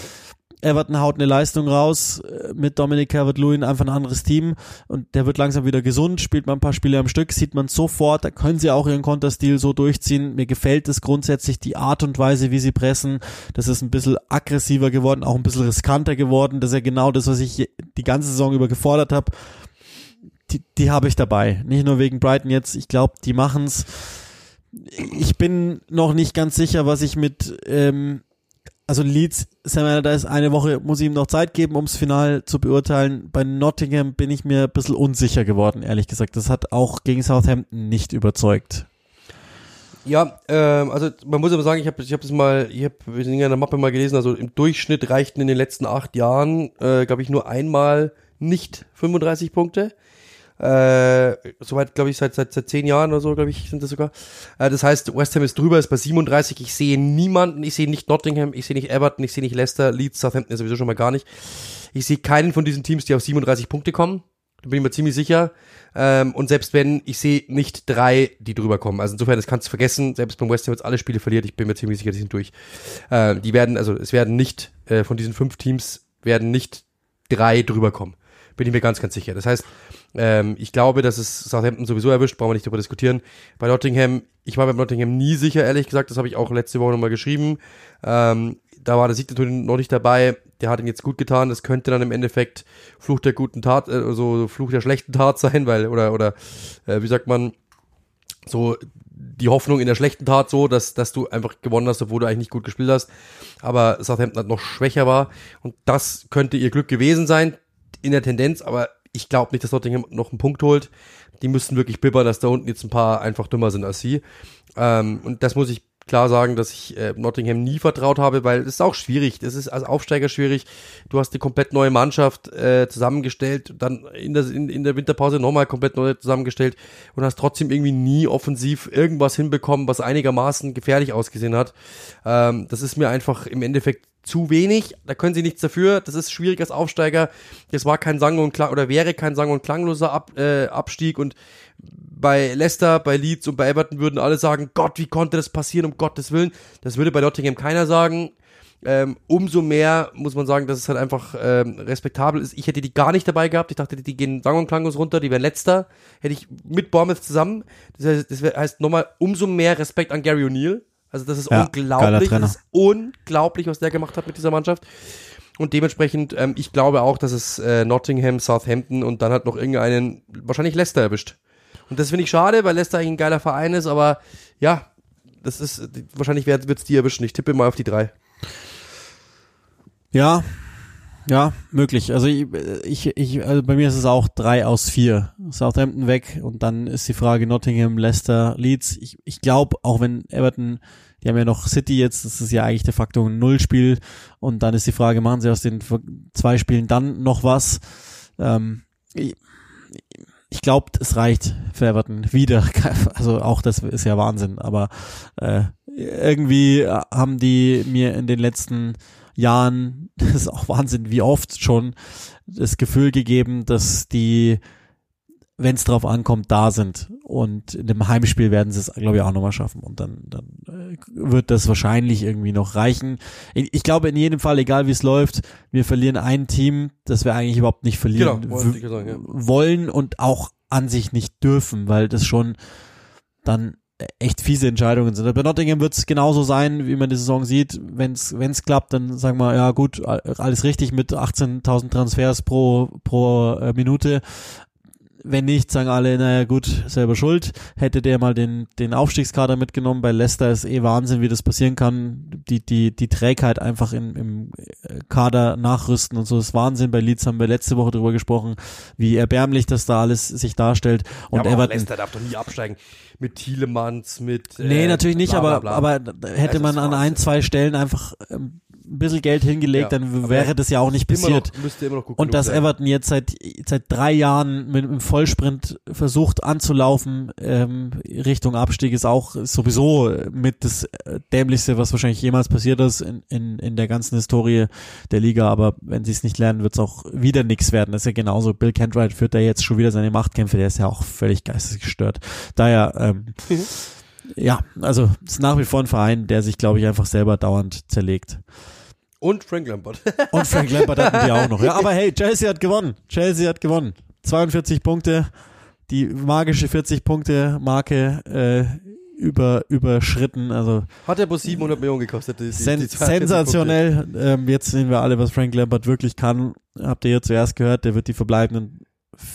Everton haut eine Leistung raus äh, mit Dominic Calvert-Lewin, einfach ein anderes Team und der wird langsam wieder gesund, spielt man ein paar Spiele am Stück, sieht man sofort, da können sie auch ihren Konterstil so durchziehen. Mir gefällt es grundsätzlich die Art und Weise, wie sie pressen. Das ist ein bisschen aggressiver geworden, auch ein bisschen riskanter geworden. Das ist ja genau das, was ich die ganze Saison über gefordert habe. Die, die habe ich dabei. Nicht nur wegen Brighton jetzt, ich glaube, die machen's. Ich bin noch nicht ganz sicher, was ich mit ähm, also Leeds, Sam Allardyce, eine Woche muss ich ihm noch Zeit geben, ums Final zu beurteilen. Bei Nottingham bin ich mir ein bisschen unsicher geworden, ehrlich gesagt. Das hat auch gegen Southampton nicht überzeugt. Ja, ähm, also man muss aber sagen, ich habe ich hab das mal, ich habe in der Mappe mal gelesen, also im Durchschnitt reichten in den letzten acht Jahren, äh, glaube ich, nur einmal nicht 35 Punkte. Äh, soweit, glaube ich, seit, seit, seit zehn Jahren oder so, glaube ich, sind das sogar. Äh, das heißt, West Ham ist drüber, ist bei 37. Ich sehe niemanden, ich sehe nicht Nottingham, ich sehe nicht Everton, ich sehe nicht Leicester, Leeds, Southampton ist sowieso schon mal gar nicht. Ich sehe keinen von diesen Teams, die auf 37 Punkte kommen. Da bin ich mir ziemlich sicher. Ähm, und selbst wenn, ich sehe nicht drei, die drüber kommen. Also insofern, das kannst du vergessen. Selbst beim West Ham jetzt alle Spiele verliert. Ich bin mir ziemlich sicher, die sind durch. Äh, die werden, also es werden nicht, äh, von diesen fünf Teams werden nicht drei drüber kommen. Bin ich mir ganz, ganz sicher. Das heißt, ähm, ich glaube, dass es Southampton sowieso erwischt, brauchen wir nicht darüber diskutieren. Bei Nottingham, ich war bei Nottingham nie sicher, ehrlich gesagt, das habe ich auch letzte Woche nochmal geschrieben. Ähm, da war der Sieg natürlich noch nicht dabei. Der hat ihn jetzt gut getan. Das könnte dann im Endeffekt Fluch der guten Tat, äh, also Fluch der schlechten Tat sein, weil, oder, oder, äh, wie sagt man, so die Hoffnung in der schlechten Tat so, dass, dass du einfach gewonnen hast, obwohl du eigentlich nicht gut gespielt hast. Aber Southampton hat noch schwächer war. Und das könnte ihr Glück gewesen sein in der Tendenz, aber ich glaube nicht, dass Nottingham noch einen Punkt holt. Die müssten wirklich bibbern, dass da unten jetzt ein paar einfach dümmer sind als sie. Ähm, und das muss ich klar sagen, dass ich äh, Nottingham nie vertraut habe, weil es ist auch schwierig. Das ist als Aufsteiger schwierig. Du hast eine komplett neue Mannschaft äh, zusammengestellt, dann in der, in, in der Winterpause nochmal komplett neu zusammengestellt und hast trotzdem irgendwie nie offensiv irgendwas hinbekommen, was einigermaßen gefährlich ausgesehen hat. Ähm, das ist mir einfach im Endeffekt zu wenig. Da können sie nichts dafür. Das ist schwierig als Aufsteiger. Das war kein Sang und Klang oder wäre kein Sang und klangloser Ab, äh, Abstieg und bei Leicester, bei Leeds und bei Everton würden alle sagen, Gott, wie konnte das passieren, um Gottes Willen. Das würde bei Nottingham keiner sagen. Ähm, umso mehr muss man sagen, dass es halt einfach ähm, respektabel ist. Ich hätte die gar nicht dabei gehabt. Ich dachte, die gehen sang- und klanglos runter, die wären letzter. Hätte ich mit Bournemouth zusammen. Das heißt, das heißt nochmal umso mehr Respekt an Gary O'Neill. Also das ist Ja, unglaublich. Das ist unglaublich, was der gemacht hat mit dieser Mannschaft. Und dementsprechend, ähm, ich glaube auch, dass es äh, Nottingham, Southampton und dann hat noch irgendeinen, wahrscheinlich Leicester erwischt. Und das finde ich schade, weil Leicester eigentlich ein geiler Verein ist, aber ja, das ist, wahrscheinlich wird es die erwischen. Ich tippe mal auf die drei. Ja, ja, möglich. Also ich, ich, ich also bei mir ist es auch drei aus vier. Southampton weg und dann ist die Frage Nottingham, Leicester, Leeds. Ich, ich glaube, auch wenn Everton, die haben ja noch City jetzt, das ist ja eigentlich de facto ein Nullspiel und dann ist die Frage, machen sie aus den zwei Spielen dann noch was? Ähm, ich ich glaube, es reicht für Everton wieder. Also auch das ist ja Wahnsinn, aber äh, irgendwie haben die mir in den letzten Jahren, das ist auch Wahnsinn, wie oft schon das Gefühl gegeben, dass die, wenn es drauf ankommt, da sind. Und in dem Heimspiel werden sie es, glaube ich, auch nochmal schaffen. Und dann, dann äh, wird das wahrscheinlich irgendwie noch reichen. Ich, glaube in jedem Fall, egal wie es läuft, wir verlieren ein Team, das wir eigentlich überhaupt nicht verlieren Genau, wollte ich sagen, ja. wollen und auch an sich nicht dürfen, weil das schon dann echt fiese Entscheidungen sind. Bei Nottingham wird es genauso sein, wie man die Saison sieht. Wenn es klappt, dann sagen wir, ja gut, alles richtig mit 18.000 Transfers pro, pro äh, Minute. Wenn nicht, sagen alle, naja gut, selber schuld. Hätte der mal den, den Aufstiegskader mitgenommen, bei Leicester ist eh Wahnsinn, wie das passieren kann. Die, die, die Trägheit einfach im, im Kader nachrüsten und so ist Wahnsinn. Bei Leeds haben wir letzte Woche drüber gesprochen, wie erbärmlich das da alles sich darstellt. Und ja, aber Everton, Leicester darf doch nie absteigen. Mit Thielemanns, mit. Äh, nee, natürlich nicht, bla, bla, aber, bla. aber hätte man an ein, zwei Stellen einfach ähm, ein bisschen Geld hingelegt, Ja, dann wäre das ja auch nicht passiert. noch, müsste immer noch gut Und dass sein. Everton jetzt seit, seit drei Jahren mit einem Vollsprint versucht anzulaufen ähm, Richtung Abstieg ist auch sowieso mit das äh, Dämlichste, was wahrscheinlich jemals passiert ist in, in, in der ganzen Historie der Liga. Aber wenn sie es nicht lernen, wird es auch wieder nichts werden. Das ist ja genauso. Bill Kentright führt da jetzt schon wieder seine Machtkämpfe. Der ist ja auch völlig geistesgestört. Daher, ähm, ja, also es ist nach wie vor ein Verein, der sich, glaube ich, einfach selber dauernd zerlegt. Und Frank Lampard. Und Frank Lampard hatten die auch noch. Ja, aber hey, Chelsea hat gewonnen. Chelsea hat gewonnen. 42 Punkte, die magische 40 Punkte Marke äh, über überschritten. Also Hat er bloß 700 Millionen gekostet. Die, sen die 42 sensationell. Ähm, jetzt sehen wir alle, was Frank Lampard wirklich kann. Habt ihr hier zuerst gehört? Der wird die verbleibenden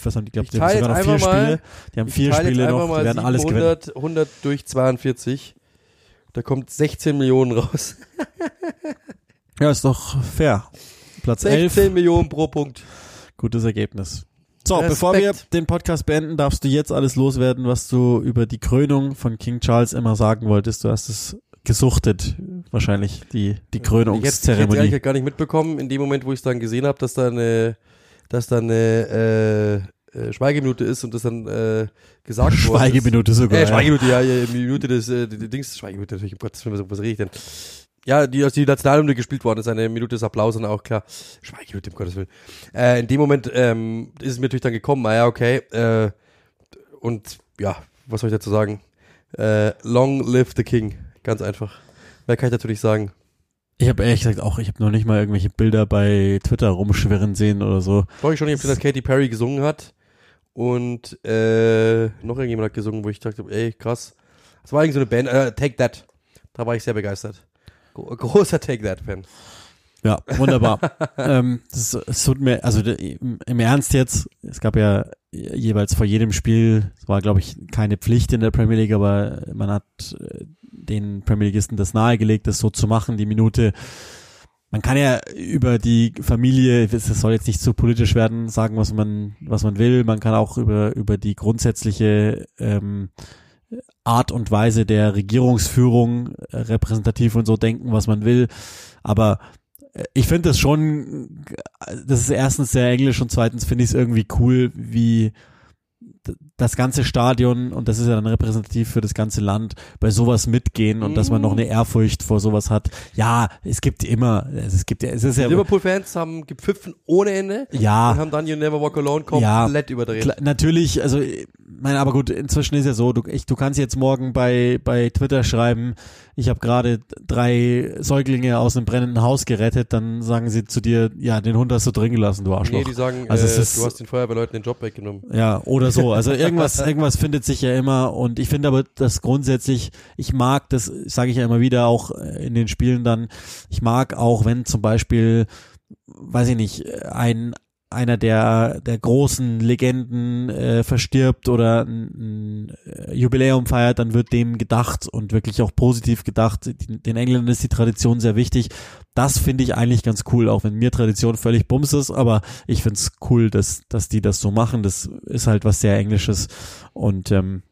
was haben die, glaube Ich die haben sogar noch vier mal- Spiele. Die haben vier Spiele noch, die werden alles gewinnen. 700, 100 durch 42. Da kommt 16 Millionen raus. Ja, ist doch fair. Platz 11. 16 Millionen pro Punkt. Gutes Ergebnis. So, Respekt. bevor wir den Podcast beenden, darfst du jetzt alles loswerden, was du über die Krönung von King Charles immer sagen wolltest. Du hast es gesuchtet, wahrscheinlich, die, die hätte ich hätte Krönungszeremonie. gar nicht mitbekommen, in dem Moment, wo ich es dann gesehen habe, dass da eine, dass da eine äh, äh, Schweigeminute ist und das dann äh, gesagt ist. Schweigeminute sogar. Äh, ja. Schweigeminute, ja, ja, Minute des äh, Dings, Schweigeminute natürlich, um Gottes Willen, was, was rede ich denn? Ja, die, als die Nationalhymne gespielt worden ist, eine Minute des Applaus und auch klar, Schweigeminute, um Gottes Willen. Äh, in dem Moment ähm, ist es mir natürlich dann gekommen, ah ja, okay, äh, und ja, was soll ich dazu sagen? Äh, long live the King, ganz einfach. Mehr kann ich natürlich sagen. Ich habe ehrlich gesagt auch, ich habe noch nicht mal irgendwelche Bilder bei Twitter rumschwirren sehen oder so. Glaube ich schon, ich habe dass Katy Perry gesungen hat und äh, noch irgendjemand hat gesungen, wo ich dachte, ey, krass. Das war eigentlich so eine Band, äh, Take That. Da war ich sehr begeistert. Gro großer Take That-Fan. Ja, wunderbar. ähm, das, es tut mir, also im, im Ernst jetzt, es gab ja jeweils vor jedem Spiel, es war glaube ich keine Pflicht in der Premier League, aber man hat äh, den Premier Leaguisten das nahegelegt, das so zu machen, die Minute. Man kann ja über die Familie, es soll jetzt nicht zu politisch werden, sagen, was man, was man will. Man kann auch über, über die grundsätzliche ähm, Art und Weise der Regierungsführung äh, repräsentativ und so denken, was man will. Aber äh, ich finde das schon, das ist erstens sehr englisch und zweitens finde ich es irgendwie cool, wie das ganze Stadion, und das ist ja dann repräsentativ für das ganze Land, bei sowas mitgehen und dass man noch eine Ehrfurcht vor sowas hat. Ja, es gibt immer, es gibt ja, es ist ja, Liverpool-Fans haben gepfiffen ohne Ende und ja, haben dann You Never Walk Alone Ja. komplett überdreht. Klar, natürlich, also ich meine, aber gut, inzwischen ist ja so, du, ich, du kannst jetzt morgen bei, bei Twitter schreiben, ich habe gerade drei Säuglinge aus einem brennenden Haus gerettet, dann sagen sie zu dir, ja, den Hund hast du drin gelassen, du Arschloch. Nee, die sagen, Also äh, ist- du hast den Feuerwehrleuten den Job weggenommen. Ja, oder so. Also irgendwas, irgendwas findet sich ja immer. Und ich finde aber, dass grundsätzlich, ich mag, das sage ich ja immer wieder auch in den Spielen dann, ich mag auch, wenn zum Beispiel, weiß ich nicht, ein einer der der großen Legenden äh, verstirbt oder ein, ein äh, Jubiläum feiert, dann wird dem gedacht und wirklich auch positiv gedacht. Den Engländern ist die Tradition sehr wichtig. Das finde ich eigentlich ganz cool, auch wenn mir Tradition völlig bums ist, aber ich finde es cool, dass, dass die das so machen. Das ist halt was sehr Englisches und ähm,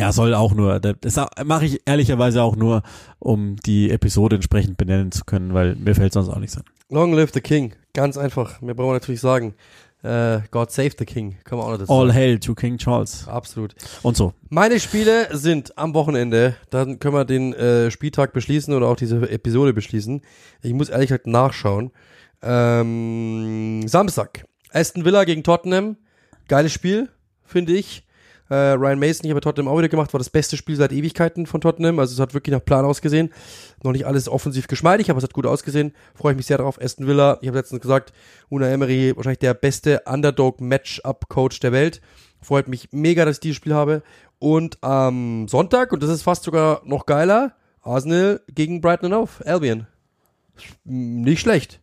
ja, soll auch nur, das mache ich ehrlicherweise auch nur, um die Episode entsprechend benennen zu können, weil mir fällt sonst auch nichts an. Long live the King. Ganz einfach. Mehr brauchen wir natürlich sagen. Äh, God save the King. Kann man auch noch dazu All sagen. hail to King Charles Absolut. und so. Meine Spiele sind am Wochenende. Dann können wir den äh, Spieltag beschließen oder auch diese Episode beschließen. Ich muss ehrlich gesagt nachschauen. Ähm, Samstag. Aston Villa gegen Tottenham. Geiles Spiel, finde ich. Äh, Ryan Mason, ich habe Tottenham auch wieder gemacht, war das beste Spiel seit Ewigkeiten von Tottenham. Also es hat wirklich nach Plan ausgesehen. Noch nicht alles offensiv geschmeidig, aber es hat gut ausgesehen. Freue ich mich sehr darauf. Aston Villa, ich habe letztens gesagt, Una Emery, wahrscheinlich der beste Underdog-Matchup-Coach der Welt. Freut mich mega, dass ich dieses Spiel habe. Und am Sonntag, und das ist fast sogar noch geiler, Arsenal gegen Brighton Hove, Albion. Nicht schlecht.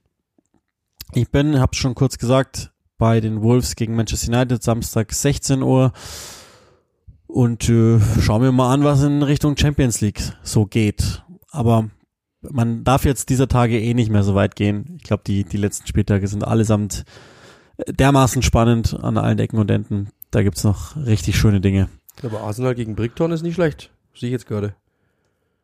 Ich bin, hab's schon kurz gesagt, bei den Wolves gegen Manchester United, Samstag 16 Uhr. Und äh, schauen wir mal an, was in Richtung Champions League so geht. Aber man darf jetzt dieser Tage eh nicht mehr so weit gehen. Ich glaube, die, die letzten Spieltage sind allesamt dermaßen spannend an allen Ecken und Enden. Da gibt's noch richtig schöne Dinge. Aber Arsenal gegen Brickton ist nicht schlecht. Sehe ich jetzt gerade.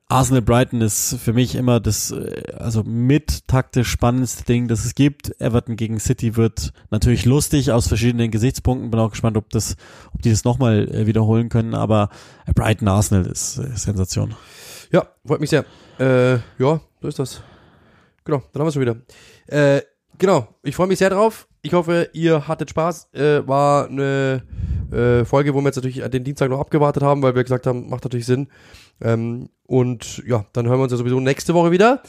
Arsenal Brighton ist für mich immer das, äh, also mit taktisch spannendste Ding, das es gibt. Everton gegen City wird natürlich lustig aus verschiedenen Gesichtspunkten. Bin auch gespannt, ob das, ob die das nochmal äh, wiederholen können. Aber Brighton Arsenal ist äh, Sensation. Ja, freut mich sehr. Äh, ja, so ist das. Genau, dann haben wir schon wieder. Äh, genau, ich freue mich sehr drauf. Ich hoffe, ihr hattet Spaß. Äh, war eine äh, Folge, wo wir jetzt natürlich den Dienstag noch abgewartet haben, weil wir gesagt haben, macht natürlich Sinn. Ähm, und ja, dann hören wir uns ja sowieso nächste Woche wieder.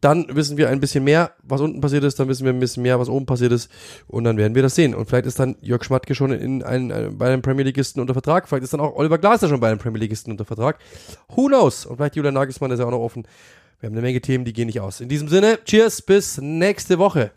Dann wissen wir ein bisschen mehr, was unten passiert ist, dann wissen wir ein bisschen mehr, was oben passiert ist und dann werden wir das sehen. Und vielleicht ist dann Jörg Schmatke schon in ein, ein, bei einem Premier Leagueisten unter Vertrag, vielleicht ist dann auch Oliver Glasner schon bei einem Premier Leagueisten unter Vertrag. Who knows? Und vielleicht Julian Nagelsmann ist ja auch noch offen. Wir haben eine Menge Themen, die gehen nicht aus. In diesem Sinne, cheers, bis nächste Woche.